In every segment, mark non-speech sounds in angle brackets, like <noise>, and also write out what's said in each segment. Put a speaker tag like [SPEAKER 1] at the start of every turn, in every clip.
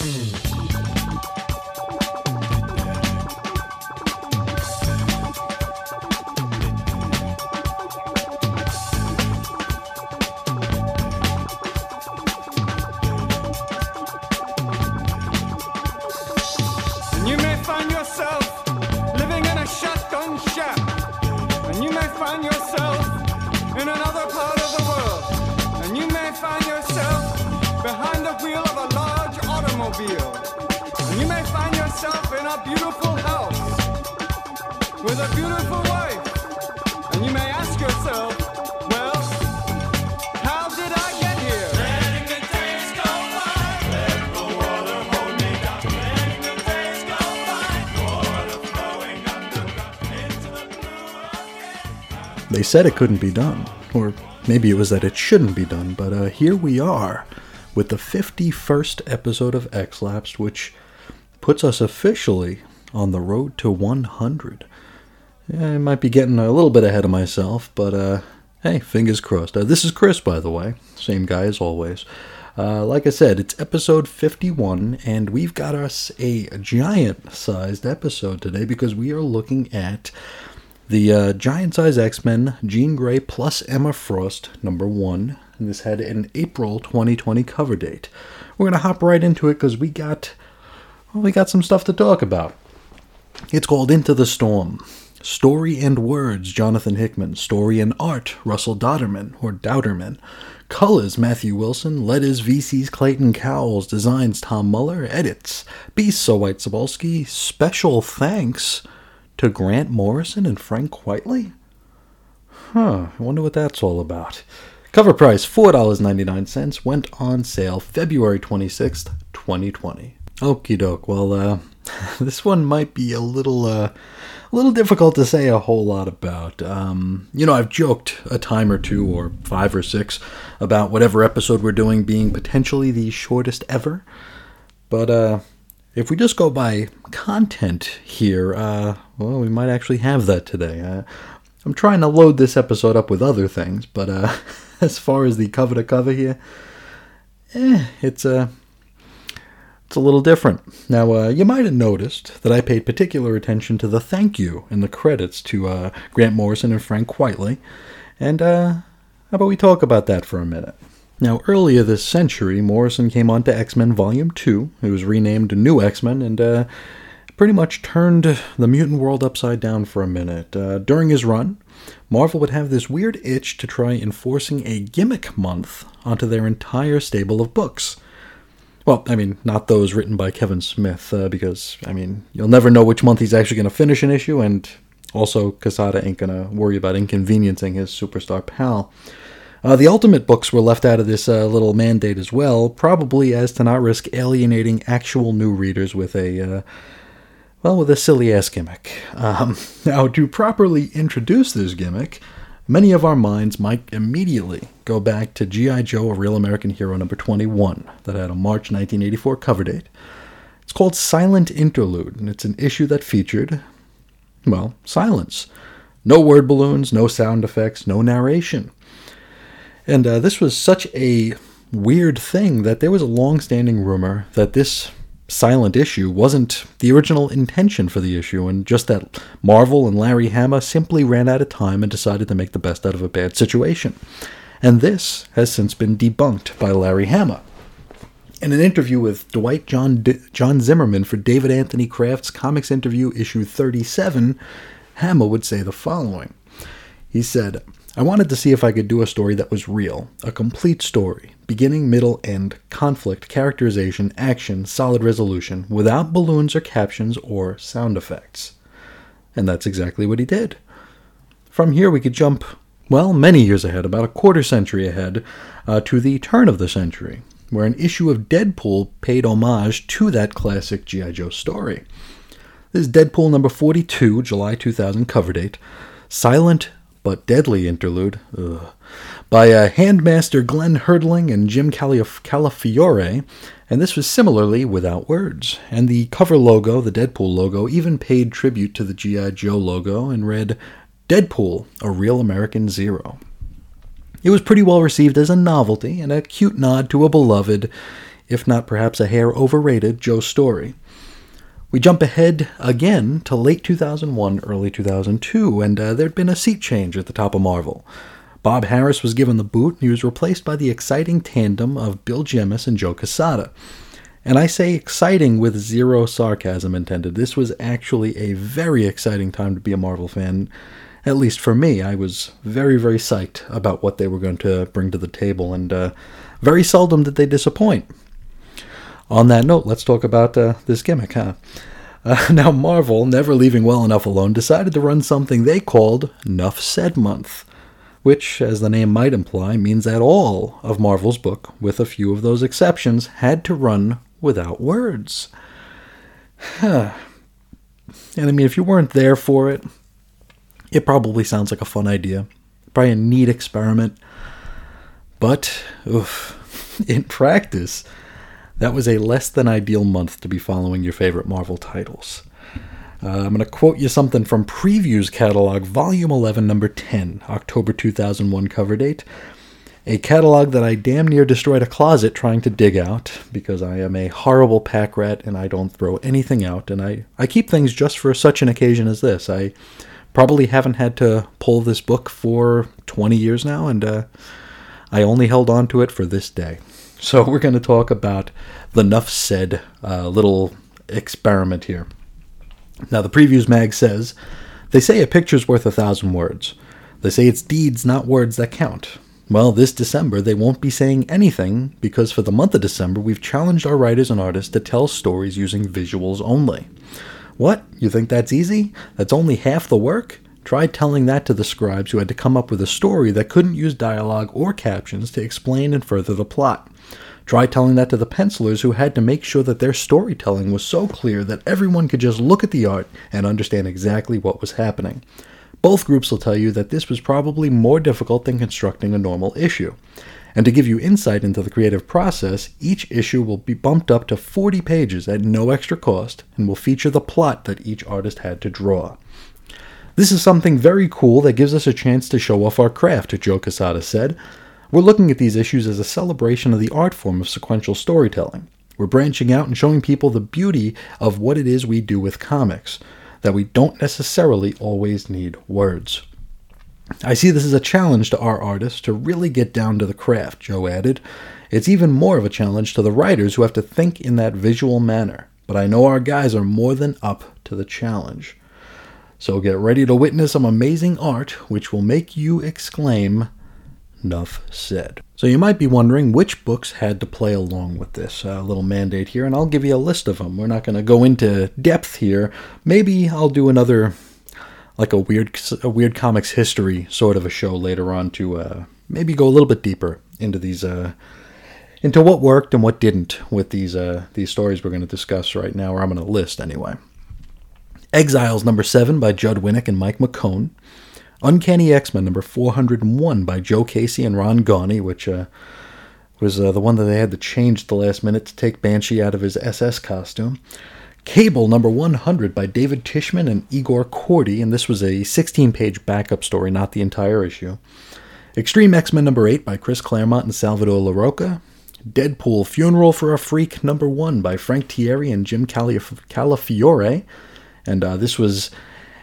[SPEAKER 1] Mm-hmm. Said it couldn't be done, or maybe it was that it shouldn't be done, but uh, here we are with the 51st episode of X Lapsed, which puts us officially on the road to 100. Yeah, I might be getting a little bit ahead of myself, but uh, hey, fingers crossed. Uh, this is Chris, by the way, same guy as always. Uh, like I said, it's episode 51, and we've got us a giant sized episode today because we are looking at the uh, giant size X Men, Jean Grey plus Emma Frost, number one. And this had an April 2020 cover date. We're gonna hop right into it because we got, well, we got some stuff to talk about. It's called Into the Storm. Story and words, Jonathan Hickman. Story and art, Russell Dodderman or Dowderman. Colors, Matthew Wilson. Letters, VC's Clayton Cowles. Designs, Tom Muller. Edits, B. So White Sobolski. Special thanks to Grant Morrison and Frank Quitely? Huh, I wonder what that's all about. Cover price $4.99 went on sale February 26th, 2020. Okie doke. Well, uh, <laughs> this one might be a little, uh, a little difficult to say a whole lot about. Um, you know, I've joked a time or two, or five or six, about whatever episode we're doing being potentially the shortest ever. But uh, if we just go by content here, uh, well, we might actually have that today. Uh, I'm trying to load this episode up with other things, but uh, <laughs> as far as the cover to cover here, eh, it's a it's a little different. Now, uh, you might have noticed that I paid particular attention to the thank you in the credits to uh, Grant Morrison and Frank Quitely, and uh, how about we talk about that for a minute? Now, earlier this century, Morrison came on to X Men Volume 2. It was renamed New X Men and uh, pretty much turned the mutant world upside down for a minute. Uh, during his run, Marvel would have this weird itch to try enforcing a gimmick month onto their entire stable of books. Well, I mean, not those written by Kevin Smith, uh, because, I mean, you'll never know which month he's actually going to finish an issue, and also Quesada ain't going to worry about inconveniencing his superstar pal. Uh, the Ultimate books were left out of this uh, little mandate as well, probably as to not risk alienating actual new readers with a, uh, well, with a silly ass gimmick. Um, <laughs> now, to properly introduce this gimmick, many of our minds might immediately go back to G.I. Joe, A Real American Hero number 21, that had a March 1984 cover date. It's called Silent Interlude, and it's an issue that featured, well, silence. No word balloons, no sound effects, no narration. And uh, this was such a weird thing that there was a long standing rumor that this silent issue wasn't the original intention for the issue, and just that Marvel and Larry Hama simply ran out of time and decided to make the best out of a bad situation. And this has since been debunked by Larry Hama. In an interview with Dwight John, D- John Zimmerman for David Anthony Kraft's Comics Interview issue 37, Hama would say the following. He said, I wanted to see if I could do a story that was real, a complete story, beginning, middle, end, conflict, characterization, action, solid resolution, without balloons or captions or sound effects. And that's exactly what he did. From here, we could jump, well, many years ahead, about a quarter century ahead, uh, to the turn of the century, where an issue of Deadpool paid homage to that classic G.I. Joe story. This is Deadpool number 42, July 2000 cover date. Silent but deadly interlude ugh, by uh, Handmaster Glenn Herdling and Jim Calif- Calafiore, and this was similarly without words. And the cover logo, the Deadpool logo, even paid tribute to the G.I. Joe logo and read, Deadpool, a real American zero. It was pretty well received as a novelty and a cute nod to a beloved, if not perhaps a hair overrated, Joe Story. We jump ahead again to late 2001, early 2002, and uh, there'd been a seat change at the top of Marvel. Bob Harras was given the boot, and he was replaced by the exciting tandem of Bill Jemas and Joe Quesada. And I say exciting with zero sarcasm intended. This was actually a very exciting time to be a Marvel fan. At least for me, I was very, very psyched about what they were going to bring to the table, and uh, very seldom did they disappoint. On that note, let's talk about uh, this gimmick, huh? Uh, <laughs> now, Marvel, never leaving well enough alone, decided to run something they called Nuff Said Month, which, as the name might imply, means that all of Marvel's book, with a few of those exceptions, had to run without words. Huh. <sighs> and I mean, if you weren't there for it, it probably sounds like a fun idea, probably a neat experiment. But, oof, <laughs> in practice, that was a less than ideal month to be following your favorite Marvel titles. Uh, I'm going to quote you something from Previews Catalog, Volume 11, Number 10, October 2001 cover date. A catalog that I damn near destroyed a closet trying to dig out because I am a horrible pack rat and I don't throw anything out. And I, I keep things just for such an occasion as this. I probably haven't had to pull this book for 20 years now, and uh, I only held on to it for this day. So <laughs> we're going to talk about the Nuff Said uh, little experiment here. Now, the Previews Mag says, They say a picture's worth a thousand words. They say it's deeds, not words, that count. Well, this December they won't be saying anything because for the month of December we've challenged our writers and artists to tell stories using visuals only. What? You think that's easy? That's only half the work? Try telling that to the scribes who had to come up with a story that couldn't use dialogue or captions to explain and further the plot. Try telling that to the pencilers who had to make sure that their storytelling was so clear that everyone could just look at the art and understand exactly what was happening. Both groups will tell you that this was probably more difficult than constructing a normal issue. And to give you insight into the creative process, each issue will be bumped up to 40 pages at no extra cost and will feature the plot that each artist had to draw. This is something very cool that gives us a chance to show off our craft, Joe Quesada said. We're looking at these issues as a celebration of the art form of sequential storytelling. We're branching out and showing people the beauty of what it is we do with comics that we don't necessarily always need words. I see this as a challenge to our artists to really get down to the craft, Joe added. It's even more of a challenge to the writers who have to think in that visual manner, but I know our guys are more than up to the challenge. So get ready to witness some amazing art which will make you exclaim, Nuff said. So you might be wondering which books had to play along with this uh, little mandate here, and I'll give you a list of them. We're not going to go into depth here. Maybe I'll do another, like a weird, a weird comics history sort of a show later on to uh, maybe go a little bit deeper into these, uh, into what worked and what didn't with these uh, these stories we're going to discuss right now, or I'm going to list anyway. Exiles number seven by Judd Winick and Mike McKone. Uncanny X Men number 401 by Joe Casey and Ron Garney, which uh, was uh, the one that they had to change the last minute to take Banshee out of his SS costume. Cable number 100 by David Tischman and Igor Kordy, and this was a 16 page backup story, not the entire issue. Extreme X Men number 8 by Chris Claremont and Salvador Larroca. Deadpool Funeral for a Freak number 1 by Frank Tieri and Jim Calafiore. And uh, this was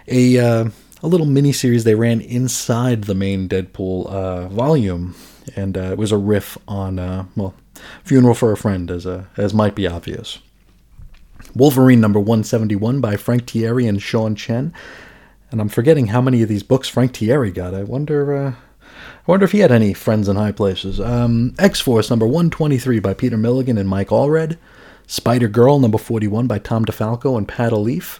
[SPEAKER 1] a. A little mini series they ran inside the main Deadpool uh, volume, and uh, it was a riff on uh, well, "Funeral for a Friend," as uh, as might be obvious. Wolverine number one seventy one by Frank Tieri and Sean Chen, and I'm forgetting how many of these books Frank Tieri got. I wonder. Uh, I wonder if he had any friends in high places. Um, X Force number 123 by Peter Milligan and Mike Allred. Spider Girl number 41 by Tom DeFalco and Pat Olliffe.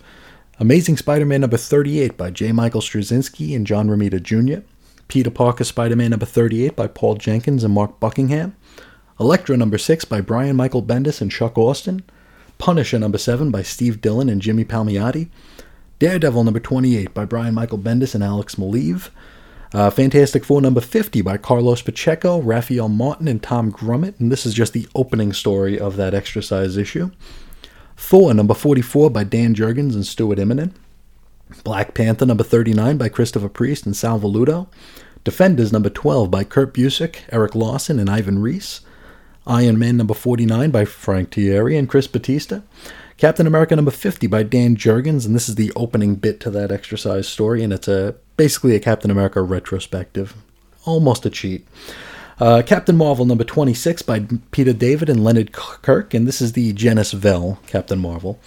[SPEAKER 1] Amazing Spider Man number 38 by J. Michael Straczynski and John Romita Jr., Peter Parker Spider Man number 38 by Paul Jenkins and Mark Buckingham, Elektra number 6 by Brian Michael Bendis and Chuck Austin, Punisher number 7 by Steve Dillon and Jimmy Palmiotti, Daredevil number 28 by Brian Michael Bendis and Alex Maleev, uh, Fantastic Four number 50 by Carlos Pacheco, Rafael Marín, and Tom Grummett, and this is just the opening story of that extra size issue. Thor number 44 by Dan Jurgens and Stuart Immonen. Black Panther number 39 by Christopher Priest and Sal Velluto. Defenders number 12 by Kurt Busiek, Erik Larsen, and Ivan Reis. Iron Man number 49 by Frank Tieri and Chris Batista. Captain America number 50 by Dan Jurgens, and this is the opening bit to that exercise story, and it's a basically a Captain America retrospective. Almost a cheat. Uh, Captain Marvel number 26 by Peter David and Leonard Kirk, and this is the Genis Vell Captain Marvel.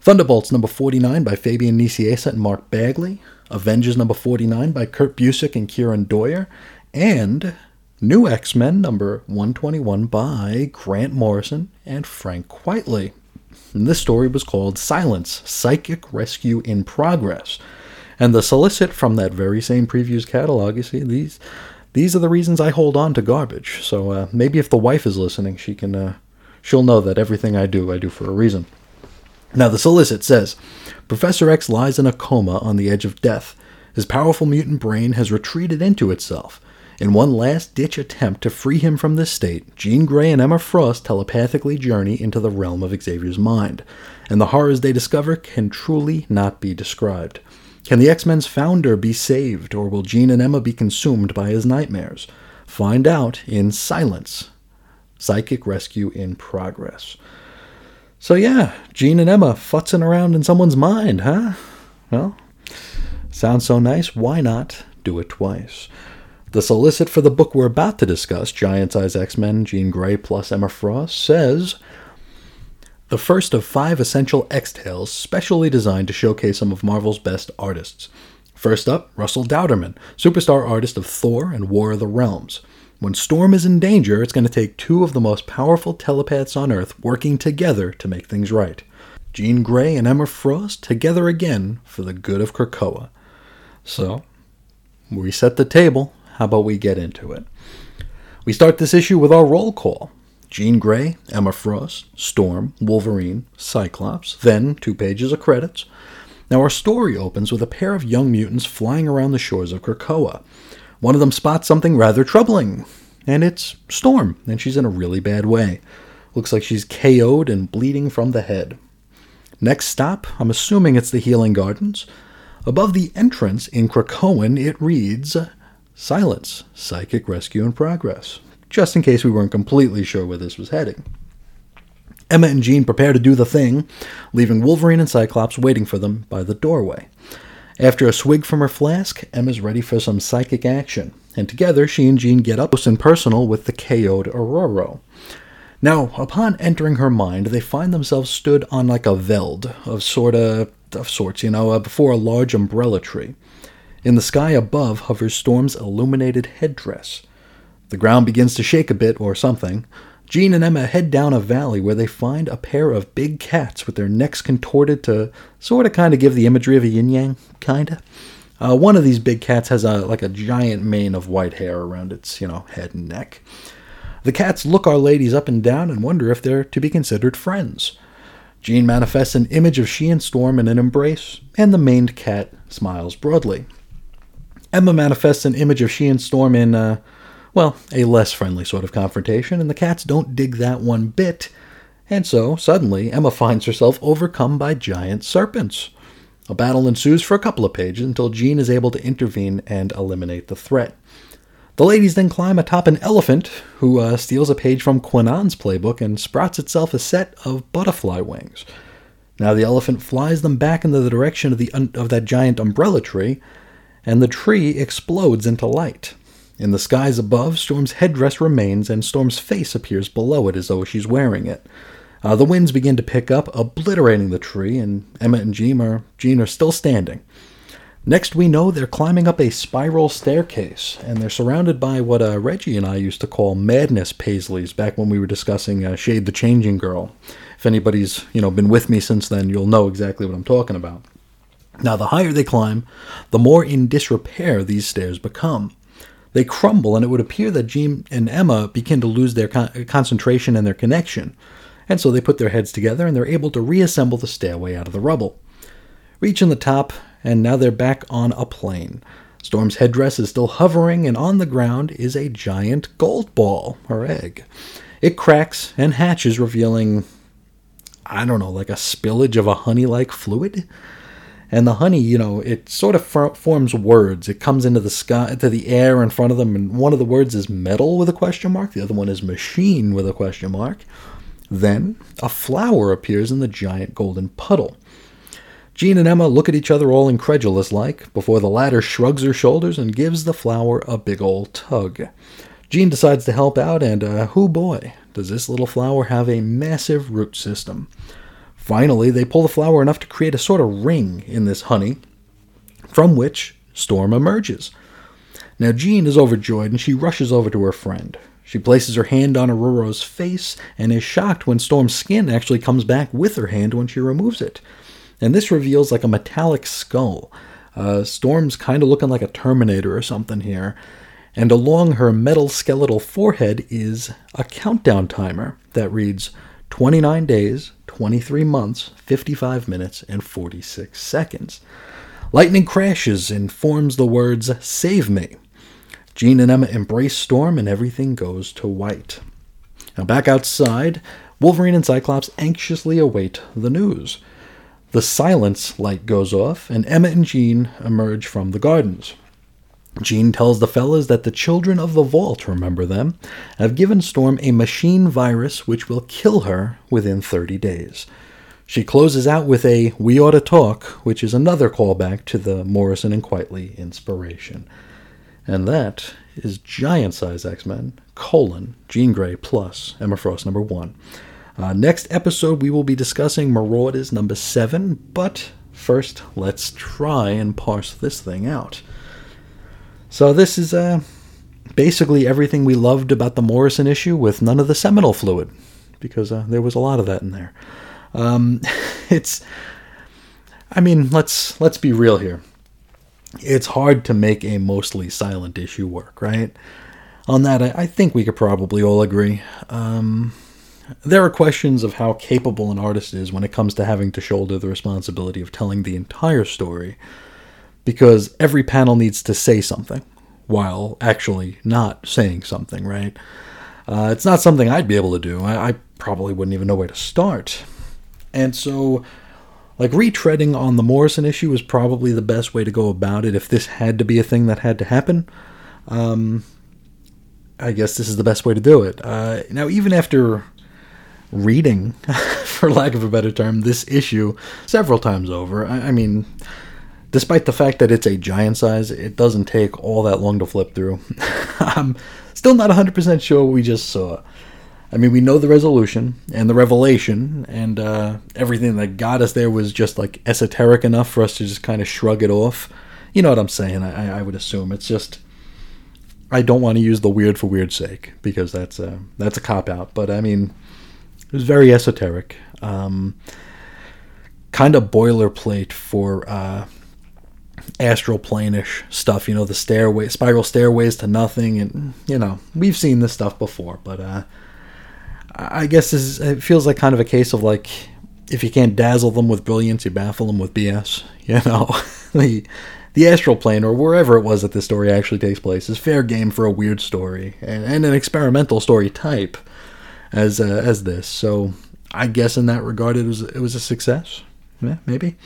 [SPEAKER 1] Thunderbolts number 49 by Fabian Nicieza and Mark Bagley. Avengers number 49 by Kurt Busiek and Kieron Dwyer. And New X Men number 121 by Grant Morrison and Frank Quitely. And this story was called Silence Psychic Rescue in Progress. And the solicit from that very same previews catalog, you see, these these are the reasons I hold on to garbage. So uh, maybe if the wife is listening, she can uh, she'll know that everything I do, I do for a reason. Now the solicit says, Professor X lies in a coma on the edge of death. His powerful mutant brain has retreated into itself. In one last ditch attempt to free him from this state, Jean Grey and Emma Frost telepathically journey into the realm of Xavier's mind, and the horrors they discover can truly not be described. Can the X Men's founder be saved, or will Jean and Emma be consumed by his nightmares? Find out in Silence Psychic Rescue in Progress. So, yeah, Jean and Emma futzing around in someone's mind, huh? Well, sounds so nice, why not do it twice? The solicit for the book we're about to discuss, Giant Size X Men, Jean Grey plus Emma Frost, says the first of five essential X Tales specially designed to showcase some of Marvel's best artists. First up, Russell Dauterman, superstar artist of Thor and War of the Realms. When Storm is in danger, it's going to take two of the most powerful telepaths on Earth working together to make things right. Jean Grey and Emma Frost together again for the good of Krakoa. So, we set the table. How about we get into it? We start this issue with our roll call. Jean Grey, Emma Frost, Storm, Wolverine, Cyclops, then two pages of credits. Now, our story opens with a pair of young mutants flying around the shores of Krakoa. One of them spots something rather troubling, and it's Storm, and she's in a really bad way. Looks like she's KO'd and bleeding from the head. Next stop, I'm assuming it's the Healing Gardens. Above the entrance in Krakoan, it reads Silence, Psychic Rescue in Progress just in case we weren't completely sure where this was heading. Emma and Jean prepare to do the thing, leaving Wolverine and Cyclops waiting for them by the doorway. After a swig from her flask, Emma's ready for some psychic action, and together she and Jean get up close and personal with the KO'd Ororo. Now, upon entering her mind, they find themselves stood on like a veld of sorta of sorts, you know, uh, before a large umbrella tree. In the sky above hovers Storm's illuminated headdress. The ground begins to shake a bit or something. Jean and Emma head down a valley where they find a pair of big cats with their necks contorted to sort of kind of give the imagery of a yin yang, kind of. Uh, one of these big cats has a like a giant mane of white hair around its you know head and neck. The cats look our ladies up and down and wonder if they're to be considered friends. Jean manifests an image of she and Storm in an embrace, and the maned cat smiles broadly. Emma manifests an image of she and Storm in uh, well, a less friendly sort of confrontation, and the cats don't dig that one bit. And so, suddenly, Emma finds herself overcome by giant serpents. A battle ensues for a couple of pages until Jean is able to intervene and eliminate the threat. The ladies then climb atop an elephant, who uh, steals a page from Kwannon's playbook and sprouts itself a set of butterfly wings. Now the elephant flies them back in the direction of, the un- of that giant umbrella tree, and the tree explodes into light. In the skies above, Storm's headdress remains, and Storm's face appears below it as though she's wearing it. Uh, the winds begin to pick up, obliterating the tree, and Emma and Jean are, Jean are still standing. Next, we know they're climbing up a spiral staircase, and they're surrounded by what uh, Reggie and I used to call madness Paisleys back when we were discussing uh, Shade the Changing Girl. If anybody's you know been with me since then, you'll know exactly what I'm talking about. Now, the higher they climb, the more in disrepair these stairs become. They crumble, and it would appear that Jean and Emma begin to lose their con- concentration and their connection. And so they put their heads together and they're able to reassemble the stairway out of the rubble. Reaching the top, and now they're back on a plane. Storm's headdress is still hovering, and on the ground is a giant gold ball, or egg. It cracks and hatches, revealing, I don't know, like a spillage of a honey like fluid. And the honey, you know, it sort of for- forms words. It comes into the sky, to the air in front of them, and one of the words is metal with a question mark. The other one is machine with a question mark. Then a flower appears in the giant golden puddle. Jean and Emma look at each other all incredulous like before the latter shrugs her shoulders and gives the flower a big old tug. Jean decides to help out, and uh, whoo boy, does this little flower have a massive root system. Finally, they pull the flower enough to create a sort of ring in this honey, from which Storm emerges. Now, Jean is overjoyed and she rushes over to her friend. She places her hand on Ororo's face and is shocked when Storm's skin actually comes back with her hand when she removes it. And this reveals like a metallic skull. Uh, Storm's kind of looking like a Terminator or something here. And along her metal skeletal forehead is a countdown timer that reads 29 days, 23 months, 55 minutes, and 46 seconds. Lightning crashes and forms the words, Save me. Jean and Emma embrace Storm and everything goes to white. Now, back outside, Wolverine and Cyclops anxiously await the news. The silence light goes off, and Emma and Jean emerge from the gardens. Jean tells the fellas that the children of the vault, remember them, have given Storm a machine virus which will kill her within 30 days. She closes out with a We Ought to Talk, which is another callback to the Morrison and Quitely inspiration. And that is Giant Size X Men, colon, Jean Grey plus Emma Frost number one. Uh, next episode, we will be discussing Marauders number seven, but first, let's try and parse this thing out. So this is uh, basically everything we loved about the Morrison issue with none of the seminal fluid, because uh, there was a lot of that in there. Um, <laughs> it's, I mean, let's let's be real here. It's hard to make a mostly silent issue work, right? On that, I, I think we could probably all agree. Um, there are questions of how capable an artist is when it comes to having to shoulder the responsibility of telling the entire story because every panel needs to say something while actually not saying something, right? Uh, it's not something I'd be able to do. I, I, probably wouldn't even know where to start. And so, like, retreading on the Morrison issue is probably the best way to go about it if this had to be a thing that had to happen. Um, I guess this is the best way to do it. Uh, now, even after reading, <laughs> for lack of a better term, this issue several times over, I, I mean, despite the fact that it's a giant size, it doesn't take all that long to flip through. <laughs> I'm still not 100% sure what we just saw. I mean, we know the resolution and the revelation, and uh, everything that got us there was just like esoteric enough for us to just kind of shrug it off. You know what I'm saying? I, I would assume it's just. I don't want to use the weird for weird's sake because that's a that's a cop out. But I mean, it was very esoteric, um, kind of boilerplate for uh, astral planish stuff. You know, the stairway, spiral stairways to nothing, and you know, we've seen this stuff before. But uh, I guess this is, it feels like kind of a case of like, if you can't dazzle them with brilliance, you baffle them with BS. <laughs> You know, <laughs> the the astral plane or wherever it was that this story actually takes place is fair game for a weird story and, and an experimental story type as uh, as this. So I guess in that regard, it was it was a success. Yeah, maybe.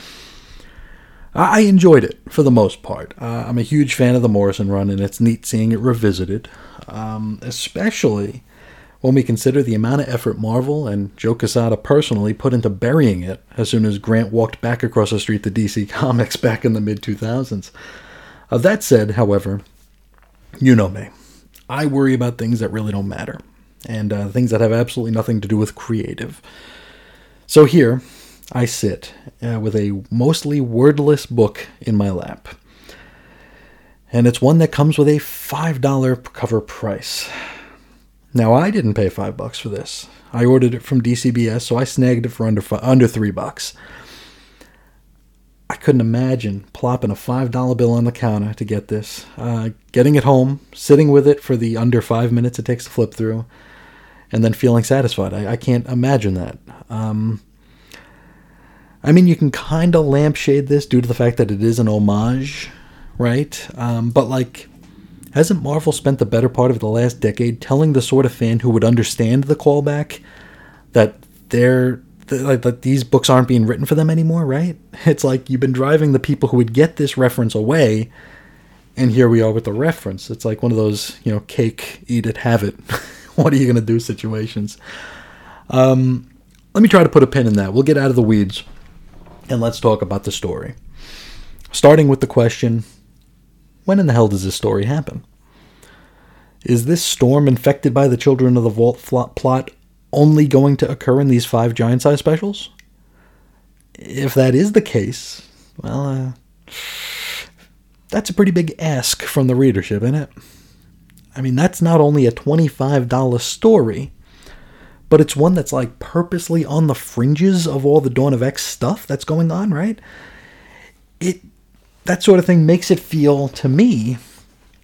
[SPEAKER 1] I enjoyed it for the most part. Uh, I'm a huge fan of the Morrison run, and it's neat seeing it revisited, um, especially when we consider the amount of effort Marvel and Joe Quesada personally put into burying it as soon as Grant walked back across the street to DC <laughs> Comics back in the mid 2000s. Uh, that said, however, you know me. I worry about things that really don't matter, and uh, things that have absolutely nothing to do with creative. So here, I sit uh, with a mostly wordless book in my lap. And it's one that comes with a $5 cover price. Now, I didn't pay 5 bucks for this. I ordered it from DCBS, so I snagged it for under under 3 bucks. I couldn't imagine plopping a $5 bill on the counter to get this, uh, getting it home, sitting with it for the under 5 minutes it takes to flip through, and then feeling satisfied. I, I can't imagine that. Um, I mean, you can kind of lampshade this due to the fact that it is an homage, right? Um, but like, hasn't Marvel spent the better part of the last decade telling the sort of fan who would understand the callback that their th- like that these books aren't being written for them anymore, right? <laughs> It's like you've been driving the people who would get this reference away, and here we are with the reference. It's like one of those, you know, cake, eat it, have it. <laughs> what are you gonna do situations? Um, let me try to put a pin in that. We'll get out of the weeds, and let's talk about the story. Starting with the question: When in the hell does this story happen? Is this storm infected by the Children of the Vault plot only going to occur in these five giant size specials? If that is the case, well, uh, that's a pretty big ask from the readership, isn't it? I mean, that's not only a $25 story, but it's one that's like purposely on the fringes of all the Dawn of X stuff that's going on, right? It that sort of thing makes it feel to me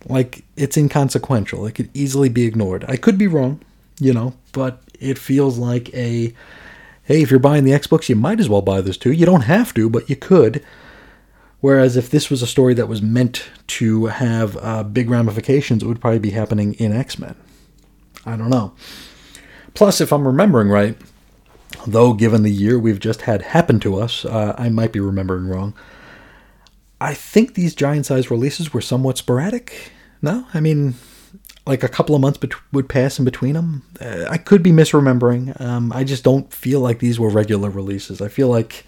[SPEAKER 1] like it's inconsequential. It could easily be ignored. I could be wrong, you know, but it feels like a hey, if you're buying the X books, you might as well buy this too. You don't have to, but you could. Whereas if this was a story that was meant to have uh, big ramifications, it would probably be happening in X Men. I don't know. Plus, if I'm remembering right, though given the year we've just had happen to us, uh, I might be remembering wrong. I think these giant size releases were somewhat sporadic. No, I mean, like a couple of months would pass in between them. Uh, I could be misremembering. Um, I just don't feel like these were regular releases. I feel like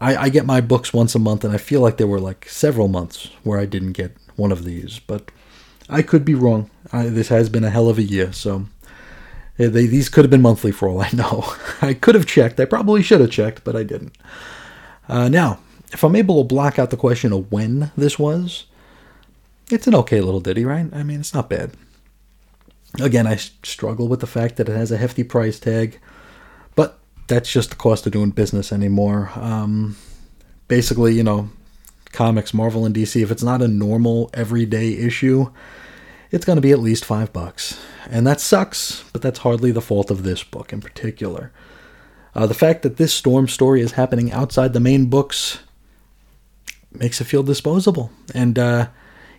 [SPEAKER 1] I, I, get my books once a month, and I feel like there were like several months where I didn't get one of these. But I could be wrong. I, this has been a hell of a year, so they, these could have been monthly for all I know. <laughs> I could have checked. I probably should have checked, but I didn't. Uh, now, if I'm able to block out the question of when this was, it's an okay little ditty, right? I mean, it's not bad. Again, I struggle with the fact that it has a hefty price tag, but that's just the cost of doing business anymore. Um, basically, you know, comics, Marvel and DC, if it's not a normal everyday issue, it's going to be at least five bucks. And that sucks, but that's hardly the fault of this book in particular. Uh, the fact that this Storm story is happening outside the main books makes it feel disposable. And uh,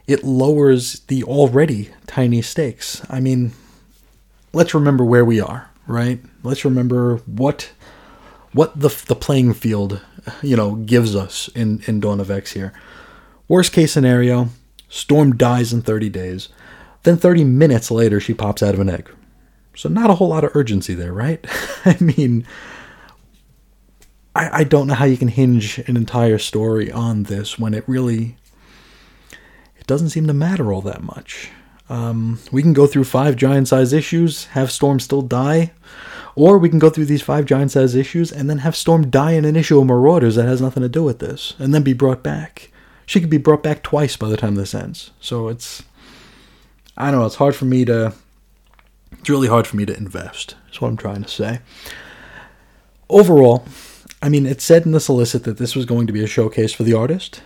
[SPEAKER 1] it lowers the already tiny stakes. I mean, let's remember where we are, right? Let's remember what what the the playing field, you know, gives us in in Dawn of X here. Worst case scenario, Storm dies in 30 days. Then 30 minutes later she pops out of an egg. So not a whole lot of urgency there, right? <laughs> I mean, I, I don't know how you can hinge an entire story on this when it really it doesn't seem to matter all that much. Um, we can go through five giant size issues, have Storm still die, or we can go through these five giant size issues and then have Storm die in an issue of Marauders that has nothing to do with this, and then be brought back. She could be brought back twice by the time this ends. So it's, I don't know, it's hard for me to, it's really hard for me to invest, is what I'm trying to say. Overall, I mean, it said in the solicit that this was going to be a showcase for the artist,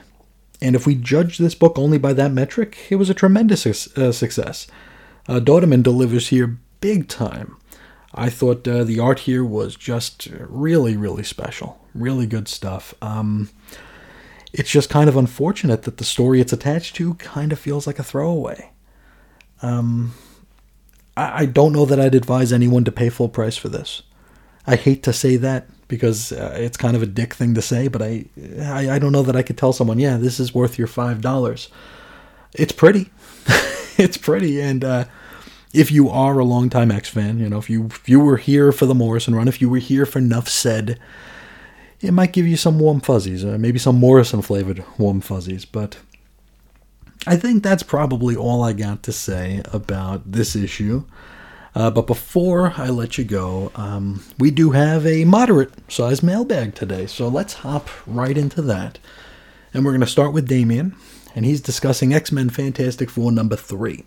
[SPEAKER 1] and if we judge this book only by that metric, it was a tremendous uh, success. Uh, Dauterman delivers here big time. I thought uh, the art here was just really, really special. Really good stuff. Um, it's just kind of unfortunate that the story it's attached to kind of feels like a throwaway. Um, I, I don't know that I'd advise anyone to pay full price for this. I hate to say that because uh, it's kind of a dick thing to say, but I, I, I don't know that I could tell someone, yeah, this is worth your five dollars. It's pretty, <laughs> it's pretty, and uh, if you are a longtime X fan, you know, if you if you were here for the Morrison run, if you were here for Nuff Said, it might give you some warm fuzzies, uh, maybe some Morrison flavored warm fuzzies, but. I think that's probably all I got to say about this issue. Uh, but before I let you go, um, we do have a moderate sized mailbag today. So let's hop right into that. And we're going to start with Damien, and he's discussing X Men Fantastic Four number three.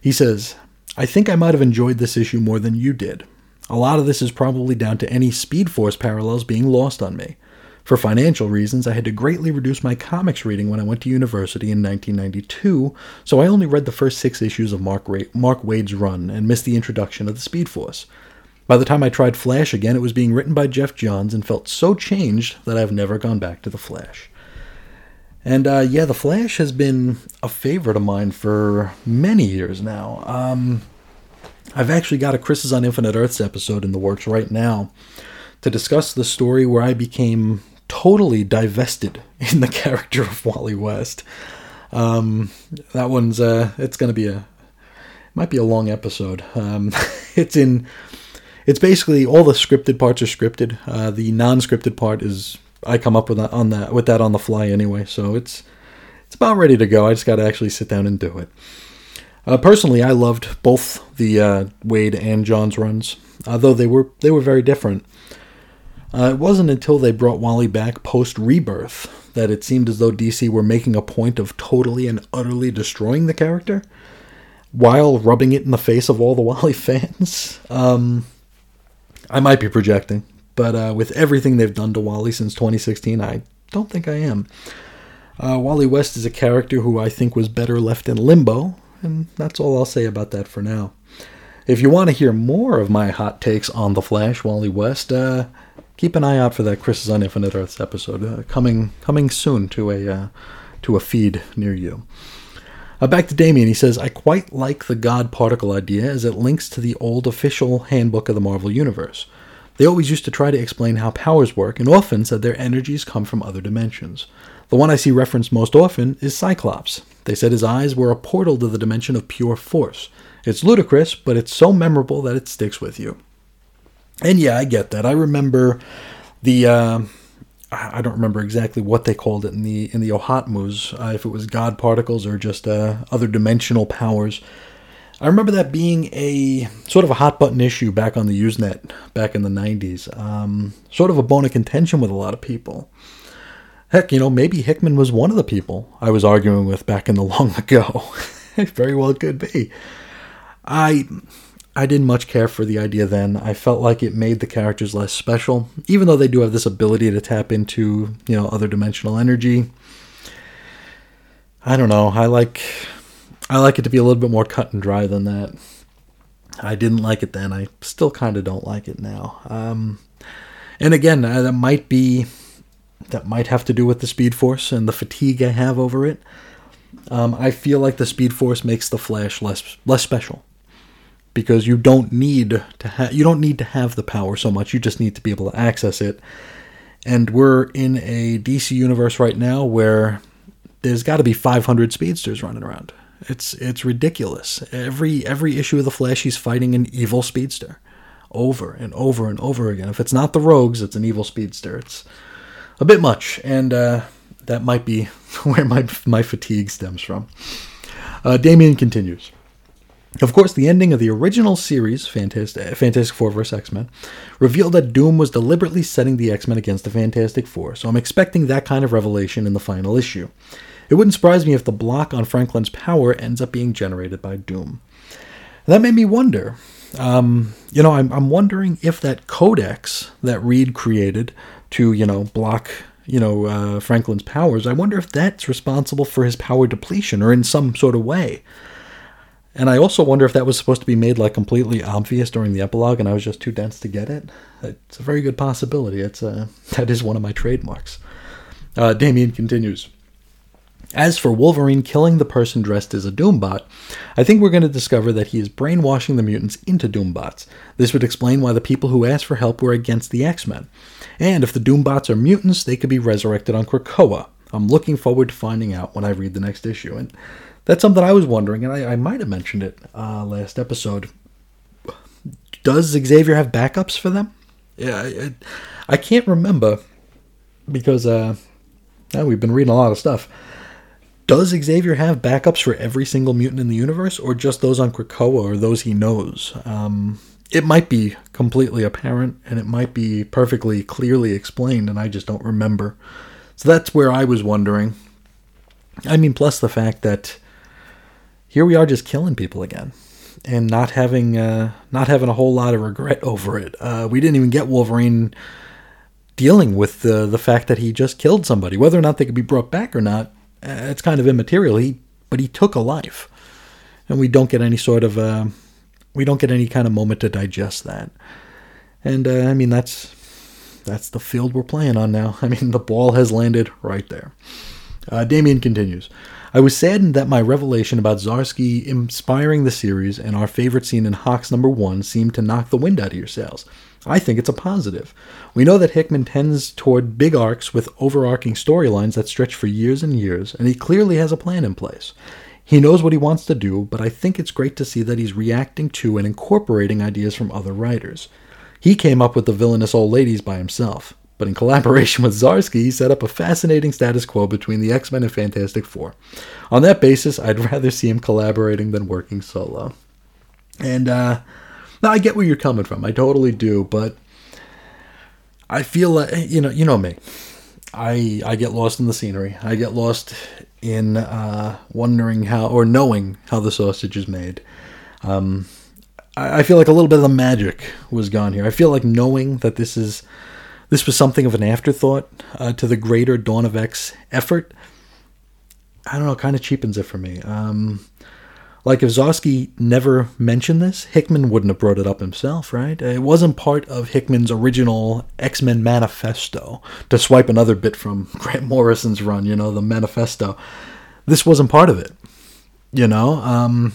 [SPEAKER 1] He says, I think I might have enjoyed this issue more than you did. A lot of this is probably down to any Speed Force parallels being lost on me. For financial reasons, I had to greatly reduce my comics reading when I went to university in 1992, so I only read the first six issues of Mark, Ra- Mark Waid's run and missed the introduction of the Speed Force. By the time I tried Flash again, it was being written by Geoff Johns and felt so changed that I've never gone back to The Flash. And uh, yeah, The Flash has been a favorite of mine for many years now. Um, I've actually got a Crisis on Infinite Earths episode in the works right now to discuss the story where I became totally divested <laughs> in the character of Wally West. Um, that one's uh, it's going to be a might be a long episode. Um, <laughs> it's in it's basically all the scripted parts are scripted. Uh, the non-scripted part is I come up with that on that with that on the fly anyway. So it's it's about ready to go. I just got to actually sit down and do it. Uh, personally, I loved both the uh, Waid and Johns runs, although they were they were very different. Uh, it wasn't until they brought Wally back post Rebirth that it seemed as though DC were making a point of totally and utterly destroying the character while rubbing it in the face of all the <laughs> Wally fans. Um, I might be projecting, but uh, with everything they've done to Wally since 2016, I don't think I am. Uh, Wally West is a character who I think was better left in limbo, and that's all I'll say about that for now. If you want to hear more of my hot takes on The Flash, Wally West, uh, keep an eye out for that Chris is on Infinite Earths episode uh, coming coming soon to a uh, to a feed near you. Uh, back to Damien, he says, I quite like the God particle idea as it links to the old official handbook of the Marvel Universe. They always used to try to explain how powers work and often said their energies come from other dimensions. The one I see referenced most often is Cyclops. They said his eyes were a portal to the dimension of pure force. It's ludicrous, but it's so memorable that it sticks with you. And yeah, I get that. I remember the uh, I don't remember exactly what they called it in the in the OHOTMU, uh, if it was God particles or just uh, other dimensional powers. I remember that being a sort of a hot button issue back on the Usenet back in the 90s. Um, sort of a bone of contention with a lot of people. Heck, you know, maybe Hickman was one of the people I was arguing with back in the <laughs> long ago. Very well could be. I I didn't much care for the idea then. I felt like it made the characters less special, even though they do have this ability to tap into, you know, other dimensional energy. I don't know. I like I like it to be a little bit more cut and dry than that. I didn't like it then. I still kind of don't like it now. Um, and again, uh, that might be that might have to do with the Speed Force and the fatigue I have over it. Um, I feel like the Speed Force makes the Flash less less special because you don't need to have you don't need to have the power so much. You just need to be able to access it. And we're in a DC universe right now where there's got to be 500 speedsters running around. It's it's ridiculous. Every every issue of the Flash, he's fighting an evil speedster, over and over and over again. If it's not the Rogues, it's an evil speedster. It's a bit much, and uh, that might be <laughs> where my my fatigue stems from. Uh, Damian continues. Of course, the ending of the original series, Fantastic, Fantastic Four vs. X Men, revealed that Doom was deliberately setting the X Men against the Fantastic Four, so I'm expecting that kind of revelation in the final issue. It wouldn't surprise me if the block on Franklin's power ends up being generated by Doom. That made me wonder. Um, you know, I'm, I'm wondering if that codex that Reed created to, you know, block, you know, uh, Franklin's powers, I wonder if that's responsible for his power depletion or in some sort of way. And I also wonder if that was supposed to be made like completely obvious during the epilogue, and I was just too dense to get it. It's a very good possibility. It's a, <laughs> that is one of my trademarks. Uh, Damian continues. As for Wolverine killing the person dressed as a Doombot, I think we're going to discover that he is brainwashing the mutants into Doombots. This would explain why the people who asked for help were against the X Men. And if the Doombots are mutants, they could be resurrected on Krakoa. I'm looking forward to finding out when I read the next issue. And that's something I was wondering, and I, I might have mentioned it uh, last episode. Does Xavier have backups for them? Yeah, I, I can't remember because uh, we've been reading a lot of stuff. Does Xavier have backups for every single mutant in the universe, or just those on Krakoa or those he knows? Um, it might be completely apparent, and it might be perfectly clearly explained, and I just don't remember. So that's where I was wondering. I mean, plus the fact that here we are just killing people again and not having uh, not having a whole lot of regret over it. Uh, we didn't even get Wolverine dealing with the the fact that he just killed somebody, whether or not they could be brought back or not. Uh, it's kind of immaterial. He but he took a life, and we don't get any sort of uh, we don't get any kind of moment to digest that. And uh, I mean that's that's the field we're playing on now. <laughs> I mean the ball has landed right there. Uh, Damian continues. I was saddened that my revelation about Zdarsky inspiring the series and our favorite scene in Hawks number one seemed to knock the wind out of your sails. I think it's a positive. We know that Hickman tends toward big arcs with overarching storylines that stretch for years and years, and he clearly has a plan in place. He knows what he wants to do, but I think it's great to see that he's reacting to and incorporating ideas from other writers. He came up with the villainous old ladies by himself, but in collaboration with Zdarsky, he set up a fascinating status quo between the X Men and Fantastic Four. On that basis, I'd <laughs> rather see him collaborating than working solo. And uh, now I get where you're coming from. I totally do, but I feel like you know, you know me. I I get lost in the scenery. I get lost in uh, wondering how or knowing how the sausage is made. Um, I, I feel like a little bit of the magic was gone here. I feel like knowing that this is this was something of an afterthought uh, to the greater Dawn of X effort. I don't know, kind of cheapens it for me. Um, like if Zdarsky never mentioned this, Hickman wouldn't have brought it up himself, right? It wasn't part of Hickman's original X Men manifesto. To swipe another bit from <laughs> Grant Morrison's run, you know, the manifesto. This wasn't part of it, you know. Um,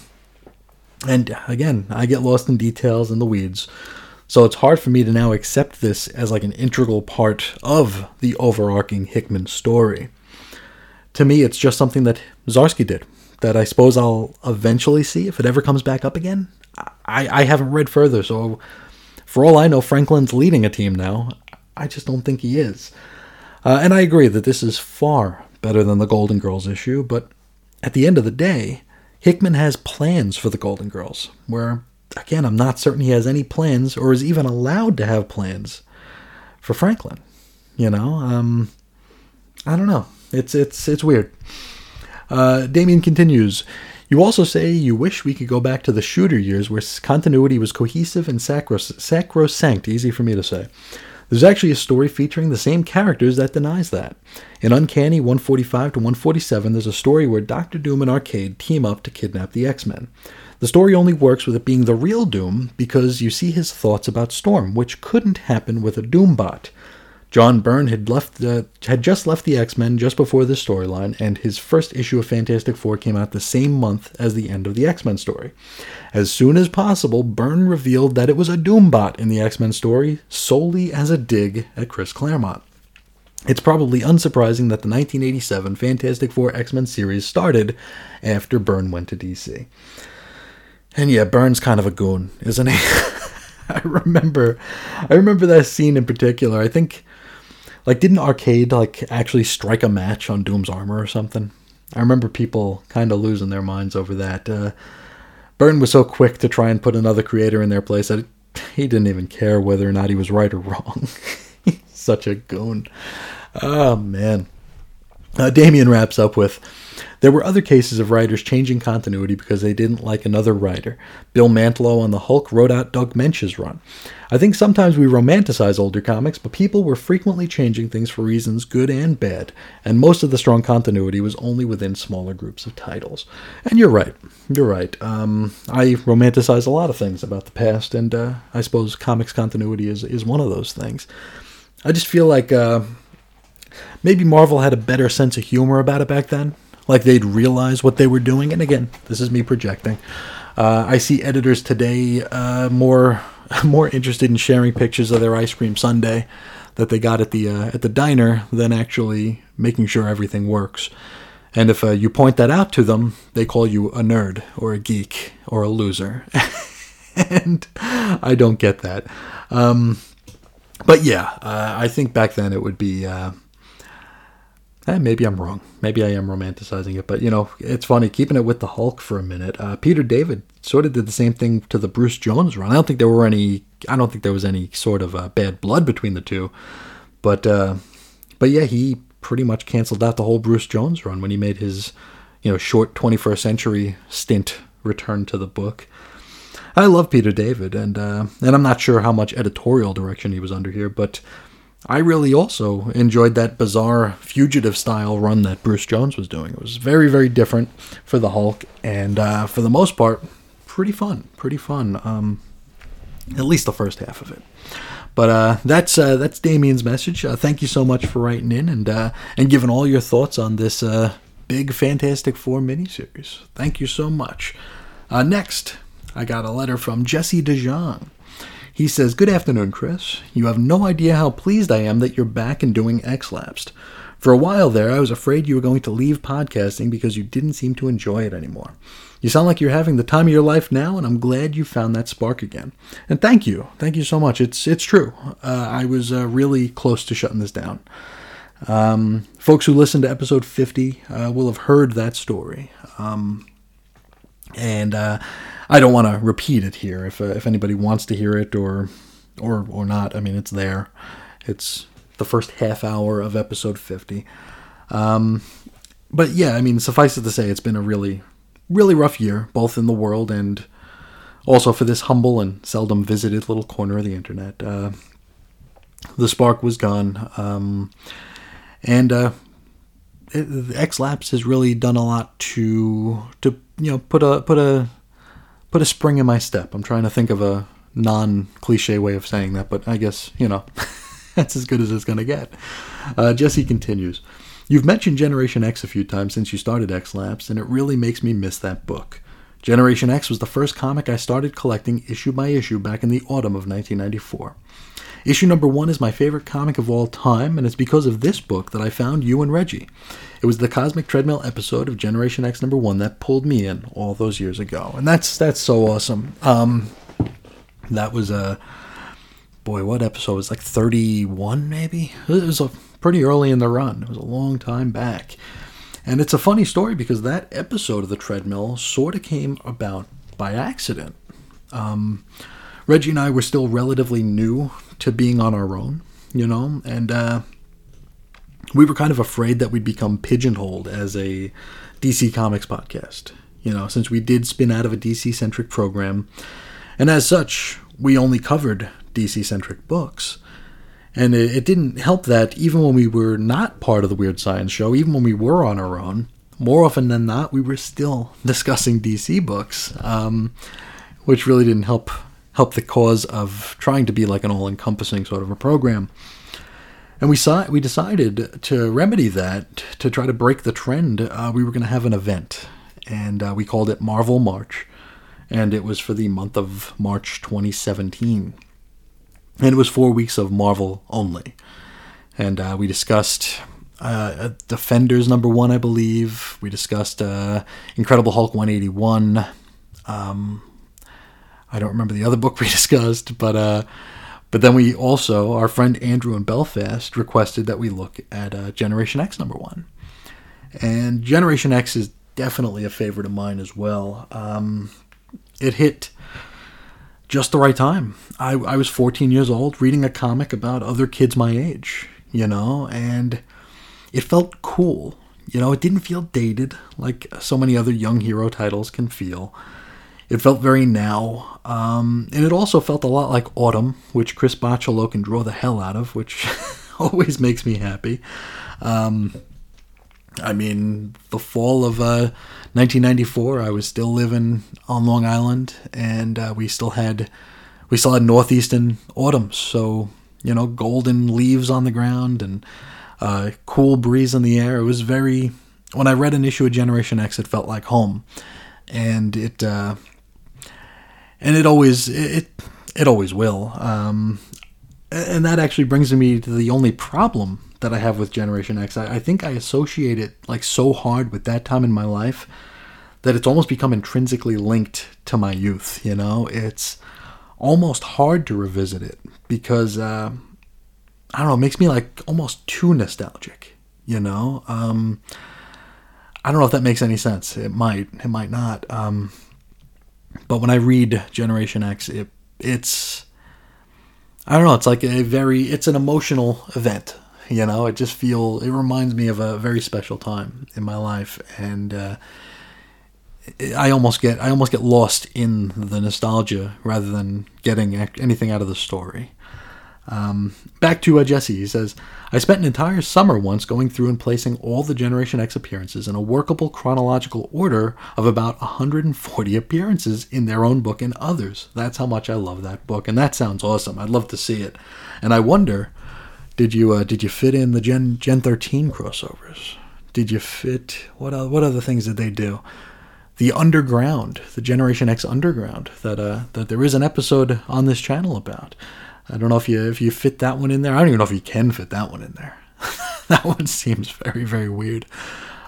[SPEAKER 1] and again, I get lost in details and the weeds. So it's hard for me to now accept this as like an integral part of the overarching Hickman story. To me, it's just something that Zdarsky did that I suppose I'll eventually see if it ever comes back up again. I, I haven't read further, so for all I know, Franklin's leading a team now. I just don't think he is. Uh, and I agree that this is far better than the Golden Girls issue, but at the end of the day, Hickman has plans for the Golden Girls, where, again, I'm not certain he has any plans or is even allowed to have plans for Franklin. You know, um, I don't know. It's it's it's weird. Uh, Damien continues. You also say you wish we could go back to the shooter years where continuity was cohesive and sacros- sacrosanct, easy for me to say. There's actually a story featuring the same characters that denies that. In Uncanny 145 to 147, there's a story where Doctor Doom and Arcade team up to kidnap the X Men. The story only works with it being the real Doom because you see his thoughts about Storm, which couldn't happen with a Doombot. John Byrne had left the, had just left the X-Men just before this storyline, and his first issue of Fantastic Four came out the same month as the end of the X-Men story. As soon as possible, Byrne revealed that it was a Doombot in the X-Men story, solely as a dig at Chris Claremont. It's probably unsurprising that the 1987 Fantastic Four X-Men series started after Byrne went to DC. And yeah, Byrne's kind of a goon, isn't he? <laughs> I remember I remember that scene in particular. I think like, didn't Arcade like actually strike a match on Doom's armor or something? I remember people kind of losing their minds over that. Uh, Byrne was so quick to try and put another creator in their place that he didn't even care whether or not he was right or wrong. <laughs> Such a goon. Oh man. Uh, Damien wraps up with there were other cases of writers changing continuity because they didn't like another writer. Bill Mantlo on the Hulk wrote out Doug Moench's run. I think sometimes we romanticize older comics, but people were frequently changing things for reasons good and bad, and most of the strong continuity was only within smaller groups of titles. And you're right. You're right. Um, I romanticize a lot of things about the past, and uh, I suppose comics continuity is, is one of those things. I just feel like uh, maybe Marvel had a better sense of humor about it back then like they'd realize what they were doing. And again, this is me projecting. Uh, I see editors today uh, more <laughs> more interested in sharing pictures of their ice cream sundae that they got at the uh, at the diner than actually making sure everything works. And if uh, you point that out to them, they call you a nerd or a geek or a loser. <laughs> and I don't get that. Um, but yeah, uh, I think back then it would be uh, Eh, maybe I'm wrong. Maybe I am romanticizing it, but you know, it's funny keeping it with the Hulk for a minute. Uh, Peter David sort of did the same thing to the Bruce Jones run. I don't think there were any. I don't think there was any sort of uh, bad blood between the two, but uh, but yeah, he pretty much canceled out the whole Bruce Jones run when he made his you know short 21st century stint return to the book. I love Peter David, and uh, and I'm not sure how much editorial direction he was under here, but I really also enjoyed that bizarre fugitive style run that Bruce Jones was doing. It was very, very different for the Hulk, and uh, for the most part, pretty fun. Pretty fun. Um, at least the first half of it. But uh, that's uh, that's Damien's message. Uh, thank you so much for writing in and uh, and giving all your thoughts on this uh, big Fantastic Four miniseries. Thank you so much. Uh, next, I got a letter from Jesse DeJong. He says, Good afternoon, Chris. You have no idea how pleased I am that you're back and doing X Lapsed. For a while there, I was afraid you were going to leave podcasting because you didn't seem to enjoy it anymore. You sound like you're having the time of your life now, and I'm glad you found that spark again. And thank you, thank you so much. It's it's true. Uh, I was uh, really close to shutting this down. Um, folks who listened to episode 50 uh, will have heard that story. Um, and uh, I don't want to repeat it here. If uh, if anybody wants to hear it or or or not, I mean it's there. It's the first half hour of episode 50. Um, but yeah, I mean, suffice it to say, it's been a really really rough year, both in the world and also for this humble and seldom visited little corner of the internet. Uh, the spark was gone, um, and uh, X Lapsed has really done a lot to to you know put a put a put a spring in my step. I'm trying to think of a non cliche way of saying that, but I guess you know <laughs> that's as good as it's gonna get. Uh, Jesse continues. You've mentioned Generation X a few times since you started X Lapsed, and it really makes me miss that book. Generation X was the first comic I started collecting issue by issue back in the autumn of 1994. Issue number one is my favorite comic of all time, and it's because of this book that I found you and Reggie. It was the Cosmic Treadmill episode of Generation X number one that pulled me in all those years ago, and that's that's so awesome. Um, that was a boy, what episode it was like 31 maybe? It was a pretty early in the run. It was a long time back. And it's a funny story because that episode of the treadmill sort of came about by accident. Um, Reggie and I were still relatively new to being on our own, you know, and uh, we were kind of afraid that we'd become pigeonholed as a DC Comics podcast, you know, since we did spin out of a DC centric program. And as such, we only covered DC centric books. And it, it, didn't help that even when we were not part of the Weird Science show, even when we were on our own, more often than not, we were still <laughs> discussing DC books, um, which really didn't help help the cause of trying to be like an all-encompassing sort of a program. And we saw we decided to remedy that to try to break the trend. Uh, we were going to have an event, and uh, we called it Marvel March, and it was for the month of March 2017 and it was four weeks of Marvel only. And uh, we discussed uh, Defenders number one, I believe. We discussed uh, Incredible Hulk 181. Um, I don't remember the other book <laughs> we discussed, but uh, but then we also, our friend Andrew in Belfast requested that we look at uh, Generation X number one. And Generation X is definitely a favorite of mine as well. Um, it hit just the right time. I, I was 14 years old reading a comic about other kids my age, you know, and it felt cool. You know, it didn't feel dated like so many other young hero titles can feel. It felt very now. Um, and it also felt a lot like Autumn, which Chris Bachalo can draw the hell out of, which <laughs> always makes me happy. Um, I mean, the fall of uh, 1994, I was still living on Long Island, and uh, we still had we still had northeastern autumns. So you know, golden leaves on the ground and uh, cool breeze in the air. It was very. When I read an issue of Generation X, it felt like home, and it uh, and it always it it always will. Um, and that actually brings me to the only problem that I have with Generation X. I, I, think I associate it like so hard with that time in my life that it's almost become intrinsically linked to my youth. You know, it's almost hard to revisit it because uh, I don't know, it makes me like almost too nostalgic. You know, um, I don't know if that makes any sense. It might, it might not. Um, but when I read Generation X, it it's I don't know. It's like a very it's an emotional event you know, it just feel it reminds me of a very special time in my life, and uh, I almost get I almost get lost in the nostalgia rather than getting anything out of the story. Um, back to uh, Jesse, he says, I spent an entire summer once going through and placing all the Generation X appearances in a workable chronological order of about 140 appearances in their own book and others. That's how much I love that book, and that sounds awesome. I'd love to see it. And I wonder did you uh, did you fit in the Gen Gen 13 crossovers? Did you fit what what other things did they do? the underground, the Generation X underground that uh, that there is an episode on this channel about. I don't know if you if you fit that one in there. I don't even know if you can fit that one in there. <laughs> that one seems very very weird.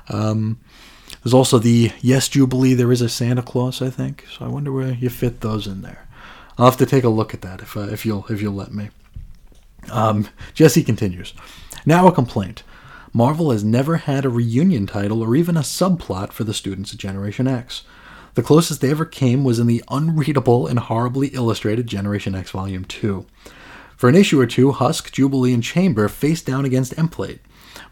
[SPEAKER 1] Um, there's also the Yes Jubilee. There is a Santa Claus, I think. So I wonder where you fit those in there. I'll have to take a look at that if uh, if you'll if you'll let me. Um, Jesse continues. Now a complaint. Marvel has never had a reunion title or even a subplot for the students of Generation X. The closest they ever came was in the unreadable and horribly illustrated Generation X Volume 2. For an issue or two, Husk, Jubilee, and Chamber faced down against Emplate.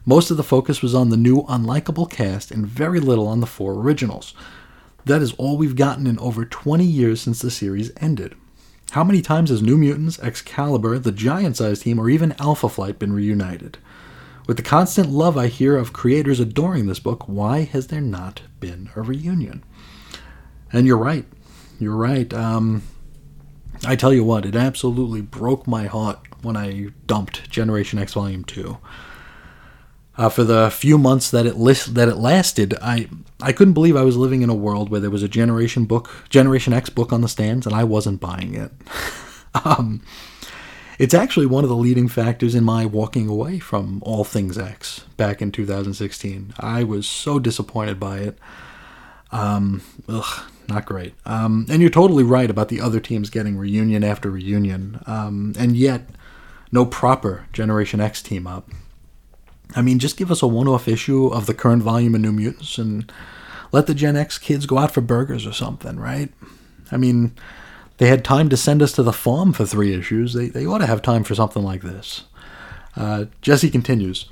[SPEAKER 1] Most of the focus was on the new unlikable cast and very little on the four originals. That is all we've gotten in over 20 years since the series ended. How many times has New Mutants, Excalibur, the Giant Size Team, or even Alpha Flight been reunited? With the constant love I hear of creators adoring this book, why has there not been a reunion? And you're right. You're right. Um, I tell you what, it absolutely broke my heart when I dumped Generation X Volume 2. Uh, for the few months that it list, that it lasted, I I couldn't believe I was living in a world where there was a Generation book, Generation X book on the stands, and I wasn't buying it. <laughs> um, it's actually one of the leading factors in my walking away from all things X back in 2016. I was so disappointed by it. Um, ugh, not great. Um, and you're totally right about the other teams getting reunion after reunion, um, and yet no proper Generation X team up. I mean, just give us a one-off issue of the current volume of New Mutants and let the Gen X kids go out for burgers or something, right? I mean, they had time to send us to the farm for three issues. They, they ought to have time for something like this. Uh, Jesse continues.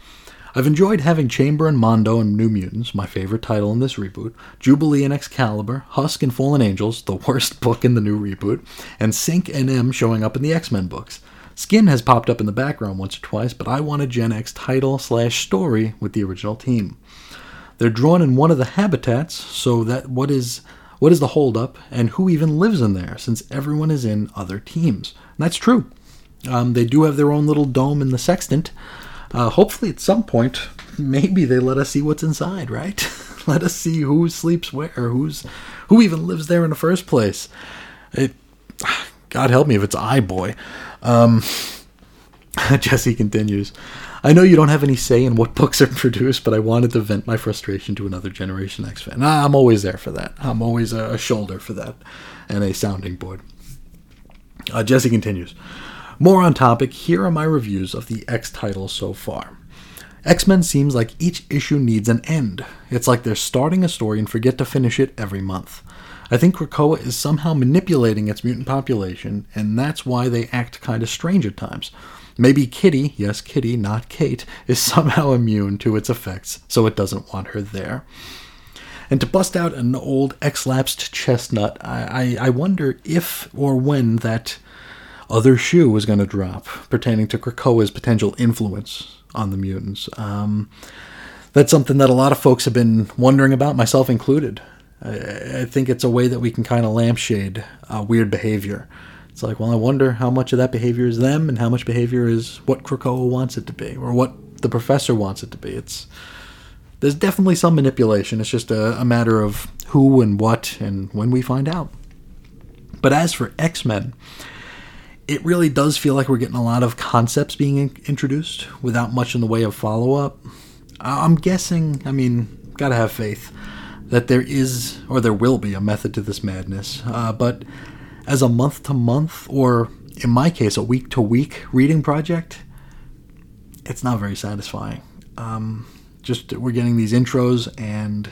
[SPEAKER 1] I've enjoyed having Chamber and Mondo and New Mutants, my favorite title in this reboot, Jubilee and Excalibur, Husk and Fallen Angels, the worst <laughs> book in the new reboot, and Synch and M showing up in the X Men books. Skin has popped up in the background once or twice, but I want a Gen X title slash story with the original team. They're drawn in one of the habitats, so that what is what is the holdup and who even lives in there, since everyone is in other teams. And that's true. Um, they do have their own little dome in the sextant. Uh, hopefully, at some point, maybe they let us see what's inside, right? <laughs> let us see who sleeps where, who's who even lives there in the first place. It, <sighs> God help me if it's I boy. Um, <laughs> Jesse continues. I know you don't have any say in what books are produced, but I wanted to vent my frustration to another Generation X fan. I'm always there for that. I'm always a, shoulder for that and a sounding board. Uh, Jesse continues. More on topic, here are my reviews of the X titles so far. X Men seems like each issue needs an end. It's like they're starting a story and forget to finish it every month. I think Krakoa is somehow manipulating its mutant population, and that's why they act kind of strange at times. Maybe Kitty, yes, Kitty, not Kate, is <laughs> somehow immune to its effects, so it doesn't want her there. And to bust out an old X-lapsed chestnut, I, I, I wonder if or when that other shoe was going to drop pertaining to Krakoa's potential influence on the mutants. Um, that's something that a lot of folks have been wondering about, myself included. I, I think it's a way that we can kind of lampshade uh, weird behavior. It's like, well, I wonder how much of that behavior is them and how much behavior is what Krakoa wants it to be or what the professor wants it to be. It's there's definitely some manipulation. It's just a, a matter of who and what and when we find out. But as for X Men, it really does feel like we're getting a lot of concepts being in- introduced without much in the way of follow up. I'm guessing, I mean, gotta have faith that there is or there will be a method to this madness. Uh, but as a month to month, or in my case, a week to week reading project, it's not very satisfying. Um, just we're getting these intros and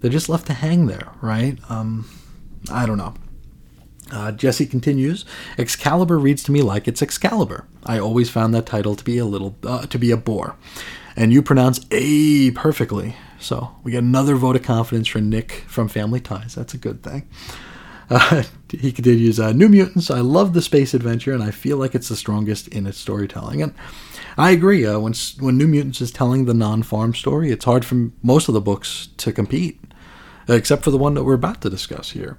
[SPEAKER 1] they're just left to hang there, right? Um, I don't know. Uh, Jesse continues. Excalibur reads to me like it's Excalibur. I always found that title to be a little uh, to be a bore, and you pronounce a perfectly. So we get another vote of confidence for Nick from Family Ties. That's a good thing. Uh, <laughs> he continues, uh, New Mutants, I love the space adventure, and I feel like it's the strongest in its storytelling. And I agree. Uh, when, when New Mutants is telling the non farm story, it's hard for most of the books to compete, except for the one that we're about to discuss here.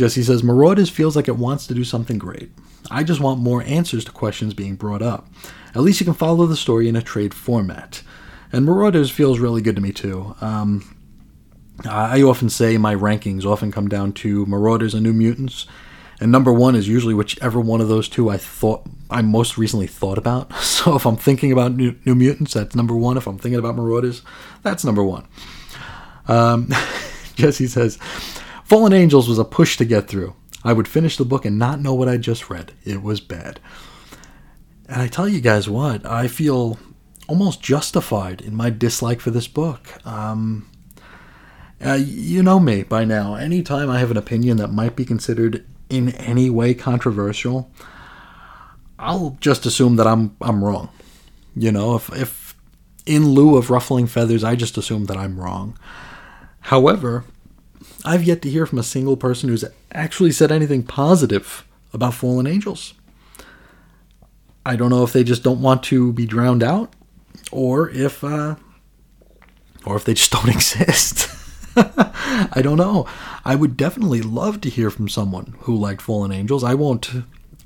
[SPEAKER 1] Jesse says, Marauders feels like it wants to do something great. I just want more answers to questions being brought up. At least you can follow the story in a trade format. And Marauders feels really good to me, too. Um, I often say my rankings often come down to Marauders and New Mutants, and number one is usually whichever one of those two I thought I most recently thought about. <laughs> So if I'm thinking about New, Mutants, that's number one. If I'm thinking about Marauders, that's number one. Um, <laughs> Jesse says, Fallen Angels was a push to get through. I would finish the book and not know what I just read. It was bad. And I tell you guys what, I feel almost justified in my dislike for this book. Um, uh, you know me by now. Anytime I have an opinion that might be considered in any way controversial, I'll just assume that I'm I'm wrong. You know, if if in lieu of ruffling feathers, I just assume that I'm wrong. However, I've yet to hear from a single person who's actually said anything positive about fallen angels. I don't know if they just don't want to be drowned out, or if, uh, or if they just <laughs> don't exist. <laughs> I don't know. I would definitely love to hear from someone who liked Fallen Angels. I won't.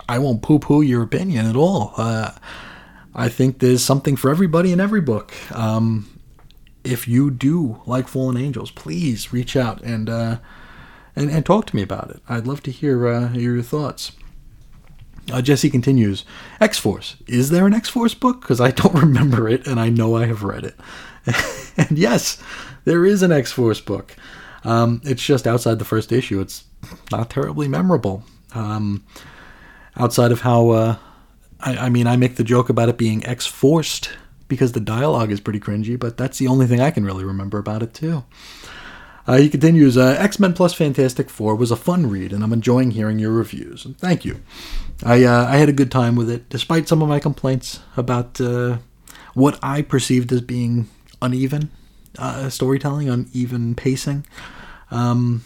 [SPEAKER 1] I won't poo-poo your opinion at all. Uh, I think there's something for everybody in every book. Um, if you do like Fallen Angels, please reach out and uh, and, and talk to me about it. I'd love to hear uh, your thoughts. Uh, Jesse continues X Force. Is there an X Force book? Because I don't <laughs> remember it and I know I have read it. <laughs> and yes, there is an X Force book. Um, it's just outside the first issue. It's not terribly memorable. Um, outside of how, uh, I, I mean, I make the joke about it being X Forced because the dialogue is pretty cringy, but that's the only thing I can really remember about it, too. Uh, he continues uh, X Men plus Fantastic Four was a fun read, and I'm enjoying hearing your reviews. And thank you. I, uh, I had a good time with it, despite some of my complaints about uh, what I perceived as being uneven uh, storytelling, uneven pacing. Um,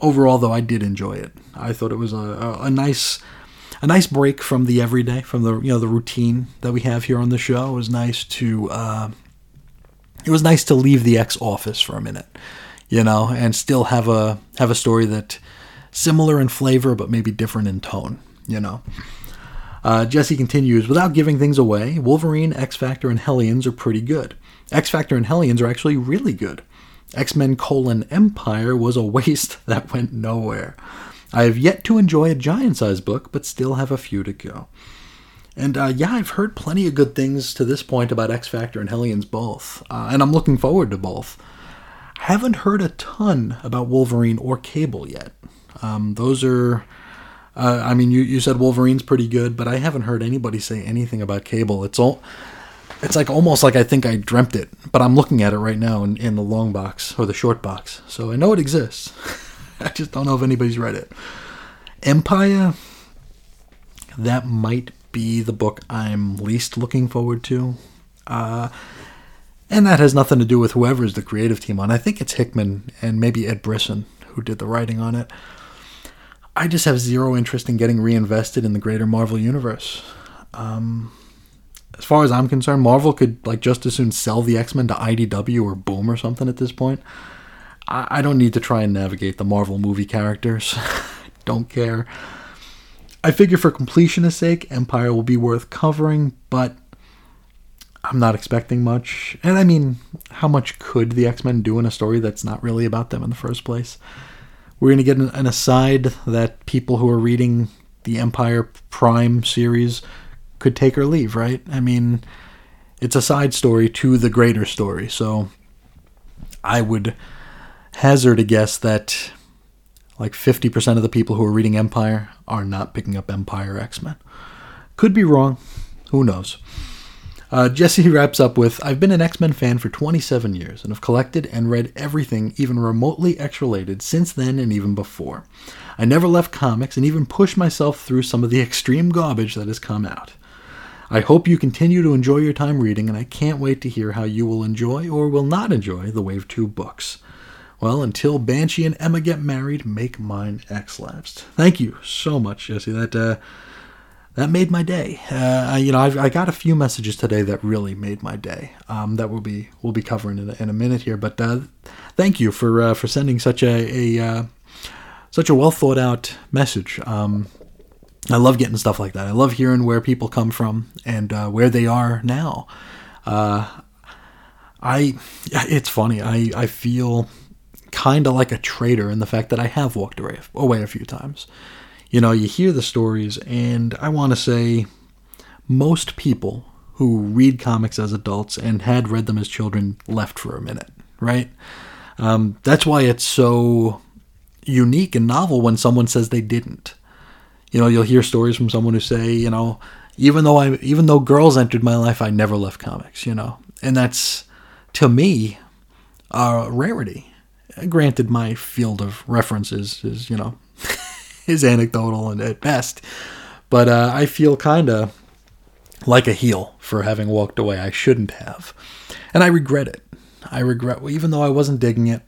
[SPEAKER 1] overall, though, I did enjoy it. I thought it was a, a, a nice a nice break from the everyday, from the you know the routine that we have here on the show. It was nice to uh, it was nice to leave the X office for a minute, you know, and still have a have a story that similar in flavor but maybe different in tone, you know. Uh, Jesse continues, without giving things away, Wolverine, X Factor, and Hellions are pretty good. X Factor and Hellions are actually really good. X Men colon Empire was a waste <laughs> that went nowhere. I have yet to enjoy a giant sized book, but still have a few to go. And uh, yeah, I've heard plenty of good things to this point about X Factor and Hellions both, uh, and I'm looking forward to both. I Haven't heard a ton about Wolverine or Cable yet. Um, those are, uh, I mean, you, you said Wolverine's pretty good, but I haven't heard anybody say anything about Cable. It's all, it's like almost like I think I dreamt it, but I'm looking at it right now in, in the long box or the short box, so I know it exists. <laughs> <laughs> I just don't know if anybody's read it. Empire, that might be the book I'm least looking forward to. Uh, and that has nothing to do with whoever's the creative team on. It. I think it's Hickman and maybe Ed Brisson who did the writing on it. I just have zero interest in getting reinvested in the greater Marvel universe. Um, as far as I'm concerned, Marvel could like just as soon sell the X Men to IDW or Boom or something at this point. I, I don't need to try and navigate the Marvel movie characters. <laughs> don't care. I figure for completionist sake, Empire will be worth covering, but I'm not expecting much. And I mean, how much could the X Men do in a story that's not really about them in the first place? We're going to get an, an aside that people who are reading the Empire Prime series could take or leave, right? I mean, it's a side story to the greater story. So I would hazard a guess that like 50% of the people who are reading Empire are not picking up Empire X Men. Could be wrong. Who knows? Uh, Jesse <laughs> wraps up with I've been an X Men fan for 27 years and have collected and read everything even remotely X related since then and even before. I never left comics and even pushed myself through some of the <laughs> extreme garbage that has come out. I hope you continue to enjoy your time reading, and I can't wait to hear how you will enjoy or will not enjoy the Wave 2 books. Well, until Banshee and Emma get married, make mine X lapsed. Thank you so much, Jesse. That uh, that made my day. Uh, you know, I've, I got a few messages today that really made my day. Um, that we'll be we'll be covering in a, in a minute here. But uh, thank you for uh, for sending such a, a uh, such a well thought out message. Um, I love getting stuff like that. I love hearing where people come from and uh, where they are now. Uh, I it's funny. I I feel kind of like a traitor in the fact that I have walked away, away a few times. You know, you hear the stories, and I want to say most people who read comics as adults and had read them as children left for a minute, right? Um, that's why it's so unique and novel when someone says they didn't. You know, you'll hear stories from someone who say, you know, even though I, even though girls entered my life, I never left comics. You know, and that's to me a rarity. Granted, my field of references is, you know, <laughs> is anecdotal and at best, but uh, I feel kind of like a heel for having walked away. I shouldn't have, and I regret it. I regret, even though I wasn't digging it,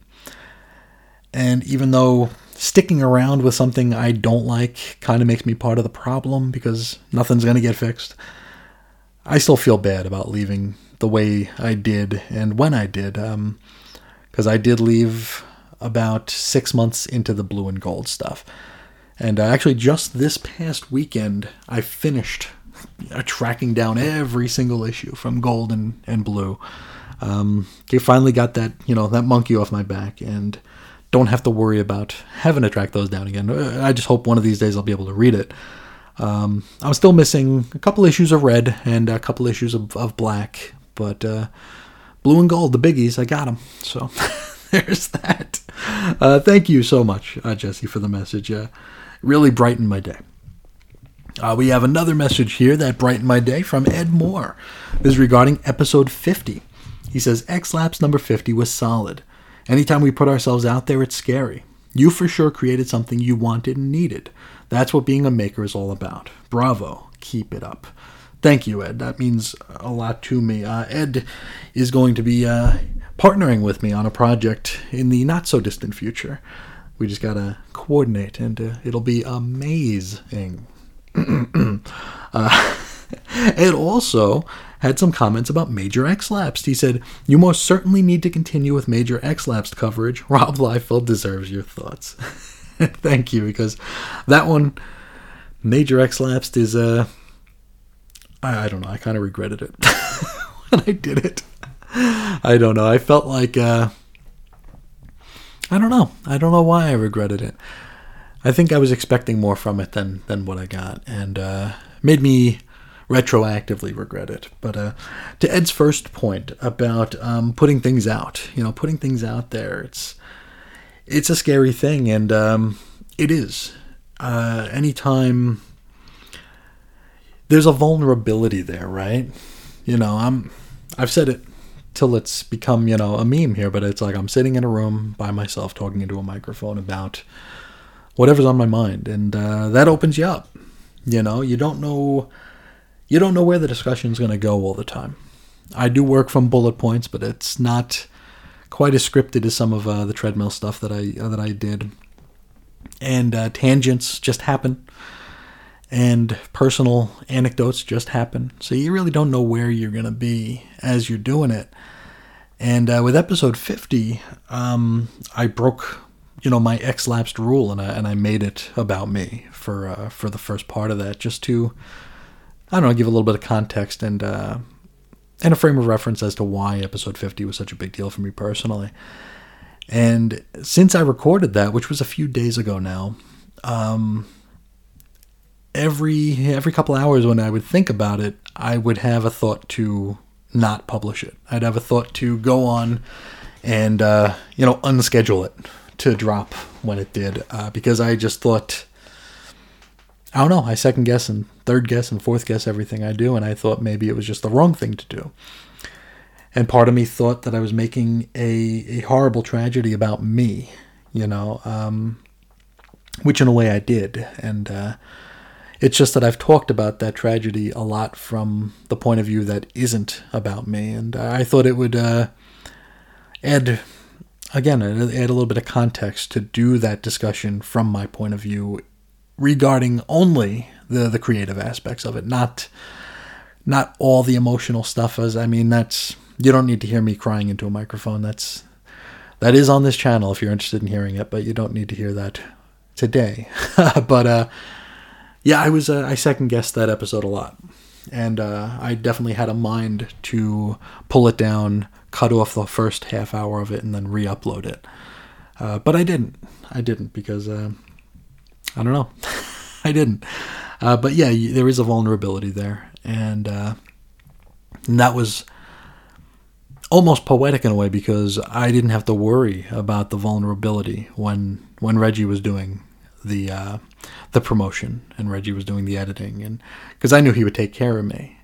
[SPEAKER 1] and even though sticking around with something I don't like kind of makes me part of the problem because nothing's going to get fixed. I still feel bad about leaving the way I did and when I did, because I did leave about six months into the blue and gold stuff. And uh, actually, just this past weekend, I finished uh, tracking down every single issue from gold and, and blue. Um, finally got that, you know, that monkey off my back, and don't have to worry about having to track those down again. I just hope one of these days I'll be able to read it. Um, I'm still missing a couple issues of red and a couple issues of, of black, but uh, blue and gold, the biggies, I got them. So <laughs> there's that. Uh, thank you so much, uh, Jesse, for the message. Uh, really brightened my day. Uh, we have another message here that brightened my day from Ed Moore. This is regarding episode 50. He says, X Lapsed number 50 was solid. Anytime we put ourselves out there, it's scary. You for sure created something you wanted and needed. That's what being a maker is all about. Bravo. Keep it up. Thank you, Ed. That means a lot to me. Uh, Ed is going to be uh, partnering with me on a project in the not so distant future. We just got to coordinate, and uh, it'll be amazing. <clears throat> uh, <laughs> Ed also had some comments about Major X Lapsed. He said, You most certainly need to continue with Major X Lapsed coverage. <laughs> Rob Liefeld deserves your thoughts. <laughs> Thank you, because that one, Major X Lapsed, is, uh, I, I don't know, I kind of regretted it <laughs> when I did it. I don't know. I felt like, uh, I don't know. I don't know why I regretted it. I think I was expecting more from it than than what I got, and uh, made me retroactively regret it. But uh, to Ed's first point about um, putting things out, you know, putting things out there, it's it's a scary thing, and um, it is. Uh, anytime there's a vulnerability there, right? You know, I'm I've said it till it's become you know a meme here, but it's like I'm sitting in a room by myself talking into a microphone about whatever's on my mind, and uh, that opens you up. You know, you don't know you don't know where the discussion is going to go all the time. I do work from bullet points, but it's not quite as scripted as some of uh, the treadmill stuff that I uh, that I did. And uh, tangents just happen, and personal anecdotes just happen. So you really don't know where you're going to be as you're doing it. And uh, with episode 50, um, I broke, you know, my X Lapsed rule, and I and I made it about me for uh, for the first part of that, just to I don't know, give a little bit of context and uh, and a frame of reference as to why episode 50 was such a big deal for me personally. And since I recorded that, which was a few days ago now, um, every every couple hours when I would think about it, I would have a thought to not publish it. I'd have a thought to go on and uh, you know unschedule it to drop when it did uh, because I just thought I don't know. I second guess and third guess and fourth guess everything I do, and I thought maybe it was just the wrong thing to do. And part of me thought that I was making a, a horrible tragedy about me, you know, um, which in a way I did. And uh, it's just that I've talked about that tragedy a lot from the point of view that isn't about me. And I thought it would uh, add, again, add a little bit of context to do that discussion from my point of view regarding only the the creative aspects of it, not not all the emotional stuff. As I mean, that's you don't need to hear me crying into a microphone. That's that is on this channel if you're interested in hearing it, but you don't need to hear that today. <laughs> but uh, yeah, I was uh, I second guessed that episode a lot, and uh, I definitely had a mind to pull it down, cut off the first half hour of it, and then re-upload it. Uh, but I didn't. I didn't because uh, I don't know. <laughs> I didn't. Uh, but yeah, there is a vulnerability there, and, uh, and that was almost poetic in a way because I didn't have to worry about the vulnerability when when Reggie was doing the uh, the promotion and Reggie was doing the editing, and because I knew he would take care of me,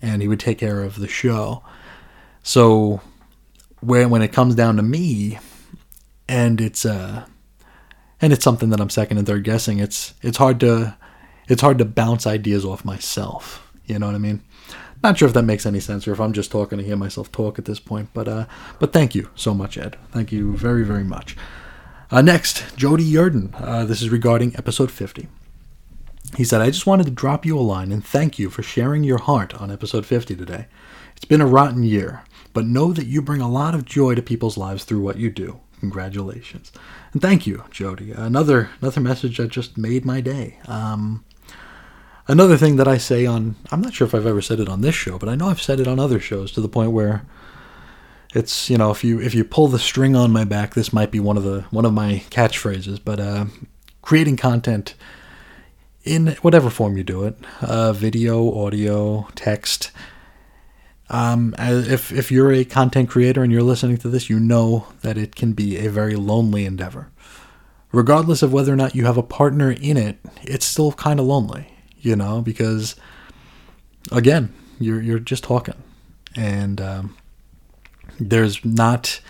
[SPEAKER 1] and he would take care of the show. So when when it comes down to me, and it's uh and it's something that I'm second and third guessing, it's it's hard to it's hard to bounce ideas off myself. You know what I mean? Not sure if that makes any sense or if I'm just talking to hear myself talk at this point, but uh, but thank you so much, Ed. Thank you very very much. Uh, next, Jody Yurden. Uh, this is regarding episode 50. He said, I just wanted to drop you a line and thank you for sharing your heart on episode 50 today. It's been a rotten year, but know that you bring a lot of joy to people's lives through what you do. Congratulations. And thank you, Jody. Another another message that just made my day. Um, another thing that I say on I'm not sure if I've ever said it on this show, but I know I've said it on other shows to the point where it's you know if you if you pull the string on my back, this might be one of the one of my catchphrases. But uh, creating content in whatever form you do it, uh, video, audio, text. Um, if if you're a content creator and you're listening to this, you know that it can be a very lonely endeavor. Regardless of whether or not you have a partner in it, it's still kind of lonely, you know, because again, you're you're just talking, and um, there's not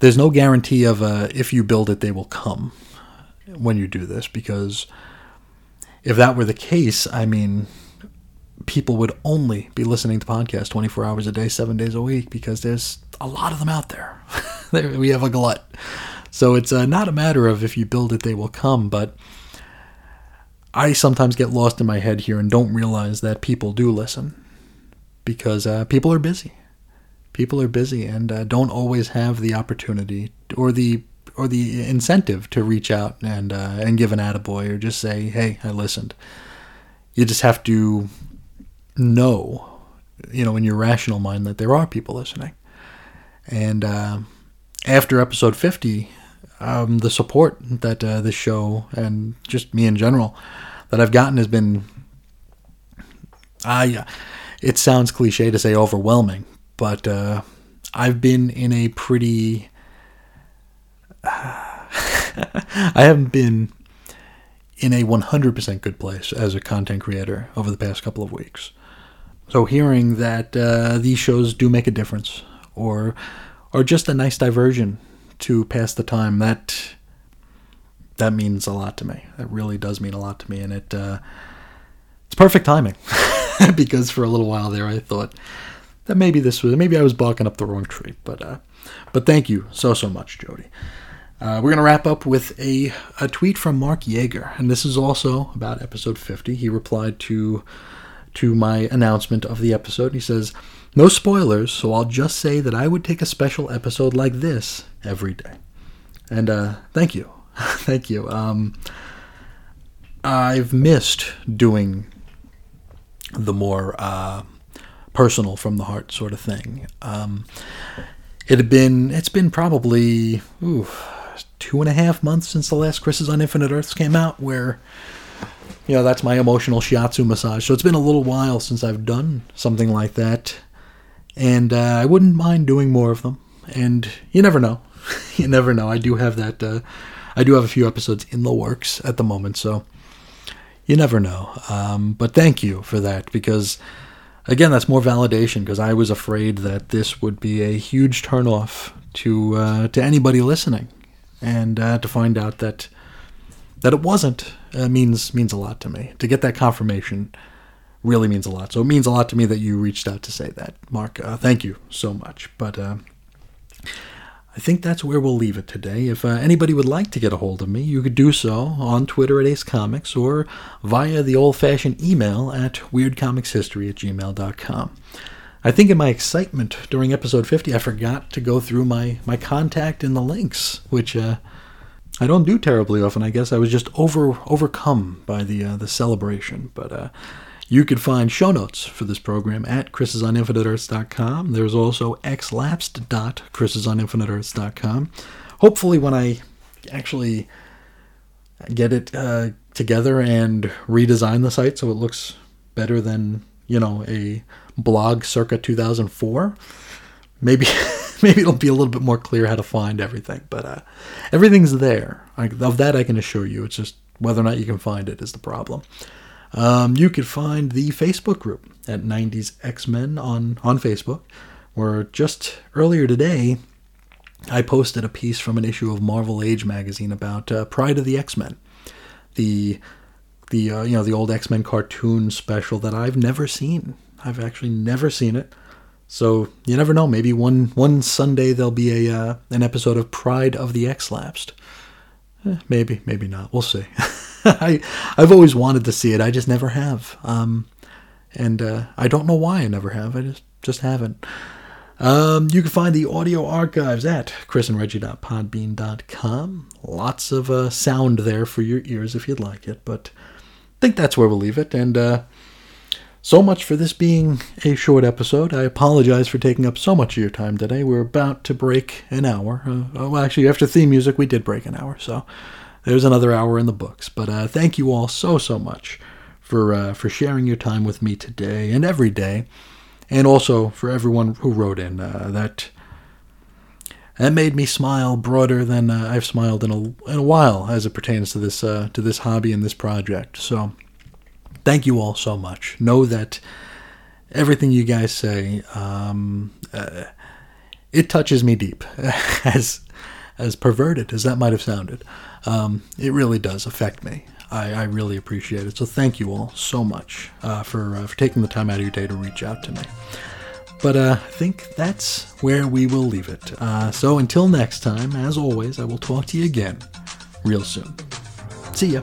[SPEAKER 1] there's no guarantee of uh, if you build it they will come when you do this because if that were the case i mean people would only be listening to podcasts 24 hours a day 7 days a week because there's a lot of them out there <laughs> we have a glut. So it's uh, not a matter of if you build it they will come but i sometimes get lost in my head here and don't realize that people do listen because uh, people are busy people are busy and uh, don't always have the opportunity or the or the incentive to reach out and uh, and give an attaboy or just say, "Hey, I listened." You just have to know, you know, in your rational mind that there are people listening. And uh, after episode fifty, um, the support that uh, this show and just me in general that I've gotten has been, I. It sounds cliche to say overwhelming, but uh, I've been in a pretty. <sighs> I haven't been in a 100% good place as a content creator over the past couple of weeks. So hearing that uh, these shows do make a difference, or or just a nice diversion to pass the time, that that means a lot to me. That really does mean a lot to me, and it uh, it's perfect timing <laughs> because for a little while there I thought that maybe this was maybe I was barking up the wrong tree. But uh, but thank you so so much, Jody. Uh, we're going to wrap up with a, a tweet from Mark Yeager, and this is also about episode 50. He replied to to my announcement of the episode. He says, "No spoilers, so I'll just say that I would take a special episode like this every day." And uh, thank you, <laughs> thank you. Um, I've missed doing the more uh, personal from the heart sort of thing. Um, it had been it's been probably two and a half months since the last Chris Is On Infinite Earths came out, where you know that's my emotional shiatsu massage. So it's been a little while since I've done something like that, and uh, I wouldn't mind doing more of them. And you never know, <laughs> you never know. I do have that. Uh, I do have a few episodes in the works at the moment, so you never know. Um, but thank you for that because again, that's more validation because I was afraid that this would be a huge turnoff to uh, to anybody listening, and uh, to find out that that it wasn't uh, means means a lot to me. To get that confirmation really means a lot. So it means a lot to me that you reached out to say that, Mark. Uh, thank you so much. But uh, I think that's where we'll leave it today. If uh, anybody would like to get a hold of me, you could do so on Twitter at Ace Comics or via the old fashioned email at weirdcomicshistory at gmail.com. I think in my excitement during episode 50, I forgot to go through my, my contact in the links, which uh, I don't do terribly often. I guess I was just over overcome by the uh, the celebration. But uh, you can find show notes for this program at chrisisoninfiniteearths.com. There's also xlapsed.chrisisoninfiniteearths.com. Hopefully, when I actually get it uh, together and redesign the site so it looks better than you know a blog circa 2004 maybe <laughs> maybe it'll be a little bit more clear how to find everything but uh, everything's there I, of that i can assure you it's just whether or not you can find it is the problem um, you could find the facebook group at 90s x-men on on facebook where just earlier today I posted a piece from an issue of Marvel Age magazine about uh, Pride of the X Men, the the uh, you know the old X Men cartoon special that I've never seen. I've actually never seen it. So you never know. Maybe one one Sunday there'll be a uh, an episode of Pride of the X Lapsed. Eh, maybe, maybe not. We'll see. <laughs> <laughs> I I've always wanted to see it. I just never have. Um, and uh, I don't know why I never have. I just just haven't. Um, you can find the audio archives at chrisandreggie.podbean.com. Lots of uh, sound there for your ears if you'd like it, but I think that's where we'll leave it. And uh, so much for this being a short episode. I apologize for taking up so much of your time today. We're about to break an hour. Uh, well, actually, after theme music, we did break an hour, so there's another hour in the books. But uh, thank you all so, so much for, uh, for sharing your time with me today and every day and also for everyone who wrote in. Uh, that that made me smile broader than uh, I've smiled in a in a while as it pertains to this uh, to this hobby and this project. So, thank you all so much. Know that everything you guys say, um, uh, it touches me deep, <laughs> as as perverted as that might have sounded. Um, it really does affect me. I, I, really appreciate it. So thank you all so much uh, for uh, for taking the time out of your day to reach out to me. But uh, I think that's where we will leave it. Uh, so until next time, as always, I will talk to you again real soon. See ya.